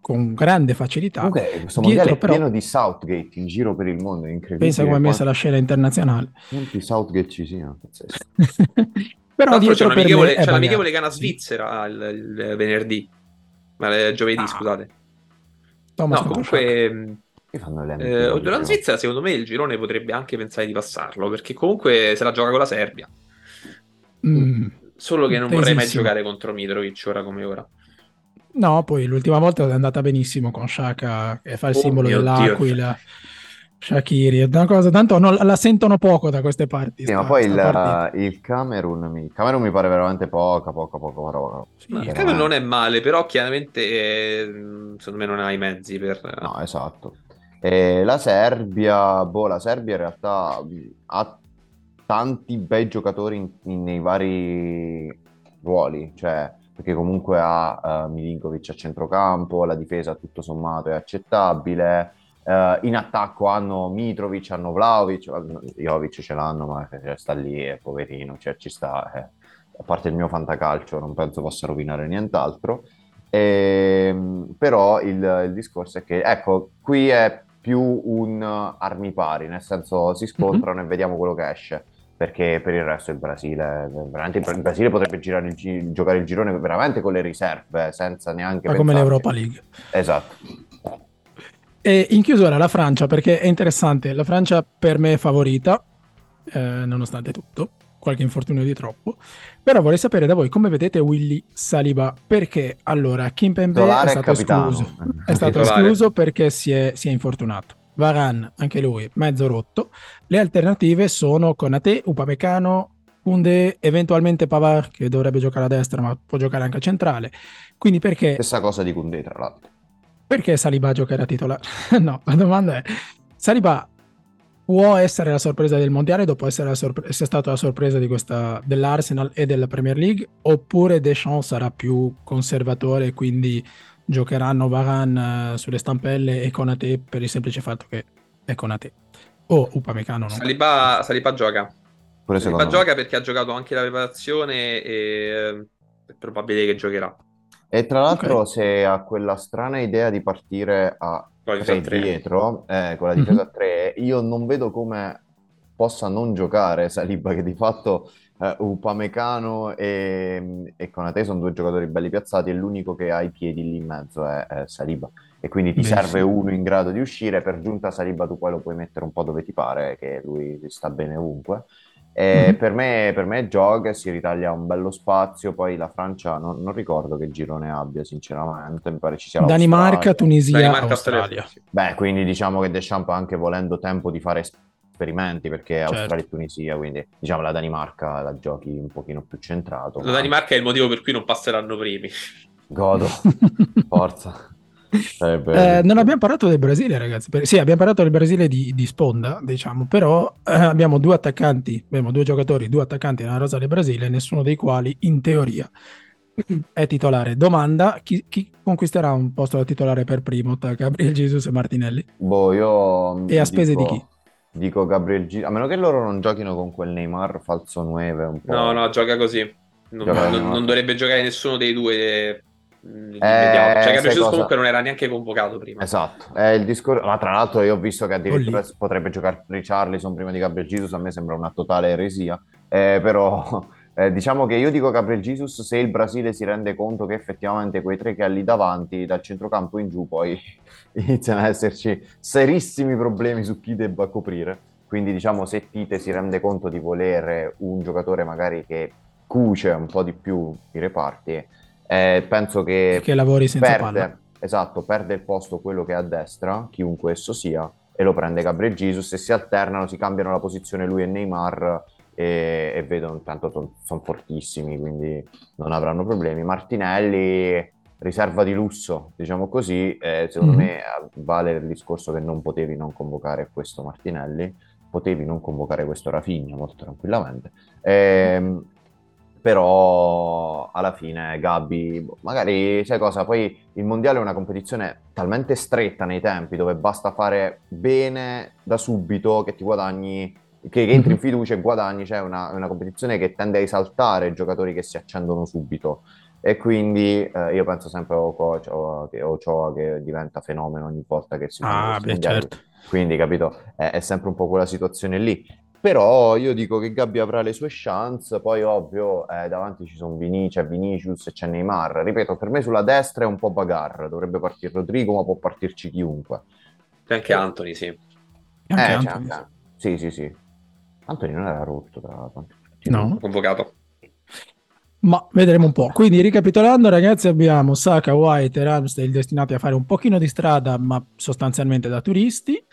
con grande facilità. Comunque questo Dietro, mondiale è però- pieno di Southgate in giro per il mondo, è incredibile. Pensa come è messa quanti- la scena internazionale. quanti Southgate ci siano, pazzesco. Però l'altro c'è dietro per l'amichevole, me è c'è l'amichevole bagnato. Ghana-Svizzera il, il venerdì, ma il giovedì, Ah, scusate. Thomas No, comunque, eh, amichevoli, la? Svizzera, secondo me, il girone potrebbe anche pensare di passarlo, perché comunque se la gioca con la Serbia. Mm. Solo che non vorrei mai giocare contro Mitrovic ora come ora. No, poi l'ultima volta è andata benissimo con Shaka che fa il Oh simbolo dell'aquila. Shakiri, è una cosa, tanto non- la sentono poco da queste parti. Sì, sta- ma poi il, il Camerun, mi, Camerun mi pare veramente poca, poca, poca parola. Sì, Ma il Camerun non è male, però chiaramente eh, secondo me non ha i mezzi per... No, esatto. E la Serbia, boh, la Serbia in realtà ha tanti bei giocatori in- in- nei vari ruoli, cioè perché comunque ha eh, Milinkovic a centrocampo, la difesa tutto sommato è accettabile, Uh, in attacco hanno Mitrovic, hanno Vlaovic, Jovic ce l'hanno, ma cioè, sta lì, è poverino, cioè, ci sta. Eh. A parte il mio fantacalcio, non penso possa rovinare nient'altro. E, ehm, però il, il, discorso è che, ecco, qui è più un armi pari, nel senso si scontrano mm-hmm. e vediamo quello che esce perché per il resto il Brasile, veramente il Brasile potrebbe girare il, giocare il girone veramente con le riserve, senza neanche... Ma come l'Europa League. Esatto. E in chiusura la Francia, perché è interessante, la Francia per me è favorita, eh, nonostante tutto, qualche infortunio di troppo, però vorrei sapere da voi come vedete Willy Saliba, perché allora Kimpembe è stato, escluso, è stato escluso perché si è, si è infortunato. Varan, anche lui, mezzo rotto. Le alternative sono Conate, Upamecano, Kunde, eventualmente Pavard, che dovrebbe giocare a destra, ma può giocare anche a centrale. Quindi perché... Stessa cosa di Kunde, tra l'altro. Perché Saliba giocherà titolare? no, la domanda è... Saliba può essere la sorpresa del mondiale dopo essere, sorpre- essere stato la sorpresa questa, dell'Arsenal e della Premier League oppure Deschamps sarà più conservatore e quindi giocheranno Varan uh, sulle stampelle e Conate per il semplice fatto che è Conate. O Upamecano no. Saliba, Saliba gioca. Pure Saliba gioca perché ha giocato anche la preparazione e eh, è probabile che giocherà. E tra l'altro okay. se ha quella strana idea di partire a 3 dietro, eh, con la difesa a mm-hmm. 3, io non vedo come possa non giocare Saliba che di fatto uh, Upamecano e, e Konate sono due giocatori belli piazzati e l'unico che ha i piedi lì in mezzo è, è Saliba e quindi ti Beh, serve sì. uno in grado di uscire per giunta Saliba tu poi lo puoi mettere un po' dove ti pare che lui sta bene ovunque mm-hmm. per, me, per me gioca, si ritaglia un bello spazio, poi la Francia non, non, ricordo che girone abbia sinceramente, mi pare ci sia Danimarca, Tunisia, Danimarca, Australia. Beh, quindi diciamo che Deschamps ha anche volendo tempo di fare esperimenti perché certo. Australia e Tunisia, quindi diciamo la Danimarca la giochi un pochino più centrato. La ma... Danimarca è il motivo per cui non passeranno primi. Godo, forza. Eh, non abbiamo parlato del Brasile, ragazzi. Sì, abbiamo parlato del Brasile di, di sponda, diciamo, però eh, abbiamo due attaccanti, abbiamo due giocatori, due attaccanti nella rosa del Brasile, nessuno dei quali, in teoria, è titolare. Domanda: chi, chi, conquisterà un posto da titolare per primo tra Gabriel Jesus e Martinelli? Boh, io. E a spese dico... di chi? Dico Gabriel G. A meno che loro non giochino con quel Neymar falso 9 un po'. No, no, gioca così. Non, gioca non, non dovrebbe giocare nessuno dei due eh, cioè Gabriel Jesus comunque non era neanche convocato prima. Esatto, è il discorso. Ma tra l'altro io ho visto che addirittura Olì. potrebbe giocare Richarlison prima di Gabriel Jesus, a me sembra una totale eresia. Eh, però eh, diciamo che io dico Gabriel Jesus se il Brasile si rende conto che effettivamente quei tre che ha lì davanti, dal centrocampo in giù, poi iniziano ad esserci serissimi problemi su chi debba coprire. Quindi diciamo se Tite si rende conto di volere un giocatore magari che cuce un po' di più i reparti, eh, penso che, che lavori senza perde, palla. Esatto, perde il posto quello che è a destra, chiunque esso sia, e lo prende Gabriel Jesus e si alternano, si cambiano la posizione lui e Neymar e, e vedono intanto sono son fortissimi, quindi non avranno problemi. Martinelli riserva di lusso, diciamo così, eh, secondo mm-hmm. me vale il discorso che non potevi non convocare questo Martinelli, potevi non convocare questo Rafinha molto tranquillamente. Eh, però alla fine Gabby, magari sai cosa, poi il mondiale è una competizione talmente stretta nei tempi dove basta fare bene da subito che ti guadagni, che, che entri in mhm. fiducia e guadagni, cioè una, una competizione che tende a esaltare i giocatori che si accendono subito e quindi eh, io penso sempre a Ochoa che, Ochoa che diventa fenomeno ogni volta che si ah, beh, certo. quindi capito è, è, sempre un po' quella situazione lì però io dico che Gabbi avrà le sue chance poi ovvio eh, davanti ci sono Vini, c'è Vinicius e c'è Neymar. Ripeto per me sulla destra è un po' bagarre dovrebbe partire Rodrigo ma può partirci chiunque. C'è anche Anthony sì. Anche eh, Anthony, sì. sì sì sì. Anthony non era rotto tra l'altro. No. convocato. Ma vedremo un po'. Quindi, ricapitolando, ragazzi, abbiamo Saka, White e Ramsdale destinati a fare un pochino di strada, ma sostanzialmente da turisti.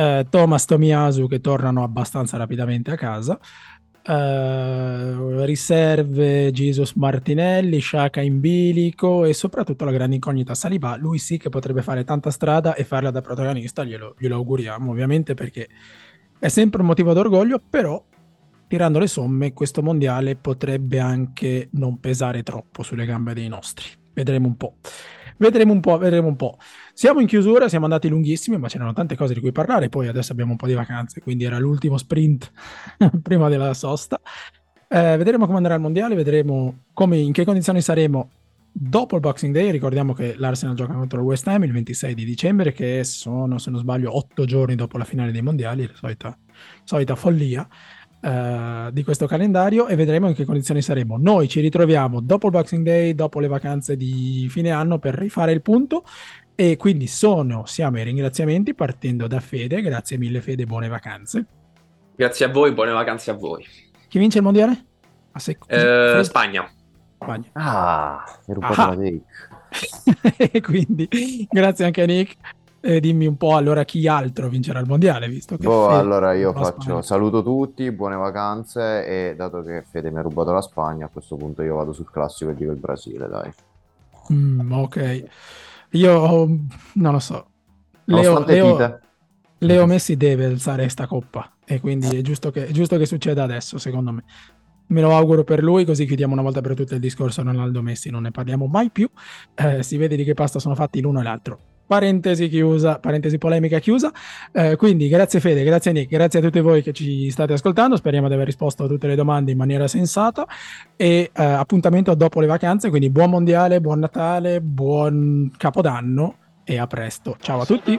Eh, Thomas Tomiasu che tornano abbastanza rapidamente a casa. Eh, riserve Jesus Martinelli, Shaka in bilico e soprattutto la grande incognita Saliba. Lui sì che potrebbe fare tanta strada e farla da protagonista, glielo, glielo auguriamo ovviamente perché è sempre un motivo d'orgoglio, però tirando le somme, questo mondiale potrebbe anche non pesare troppo sulle gambe dei nostri. Vedremo un po'. Vedremo un po', vedremo un po'. Siamo in chiusura, siamo andati lunghissimi, ma c'erano tante cose di cui parlare. Poi adesso abbiamo un po' di vacanze, quindi era l'ultimo sprint prima della sosta. Eh, vedremo come andrà il mondiale, vedremo come, in che condizioni saremo dopo il Boxing Day. Ricordiamo che l'Arsenal gioca contro il West Ham il 26 di dicembre, che sono, se non sbaglio, otto giorni dopo la finale dei mondiali, la solita, solita follia. Uh, di questo calendario e vedremo in che condizioni saremo. Noi ci ritroviamo dopo il Boxing Day, dopo le vacanze di fine anno per rifare il punto e quindi sono, siamo ai ringraziamenti partendo da Fede, grazie mille Fede, buone vacanze. Grazie a voi, buone vacanze a voi. Chi vince il mondiale? A sec- eh, Spagna. Spagna. Ah, mi rubato la take. quindi grazie anche a Nick. Eh, dimmi un po' allora chi altro vincerà il mondiale, visto che boh, allora io faccio Spagna. saluto tutti, buone vacanze e dato che Fede mi ha rubato la Spagna, a questo punto io vado sul classico e dico il Brasile, dai. Mm, ok. Io non lo so. Leo, Leo, Leo, Messi deve alzare sta coppa e quindi è giusto, che, è giusto che succeda adesso, secondo me. Me lo auguro per lui, così chiudiamo una volta per tutte il discorso Ronaldo Messi, non ne parliamo mai più. Eh, si vede di che pasta sono fatti l'uno e l'altro parentesi chiusa, parentesi polemica chiusa. Eh, quindi grazie Fede, grazie Nick, grazie a tutti voi che ci state ascoltando, speriamo di aver risposto a tutte le domande in maniera sensata e eh, appuntamento dopo le vacanze, quindi buon mondiale, buon Natale, buon Capodanno e a presto. Ciao a tutti.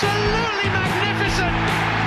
absolutely magnificent. Anderson.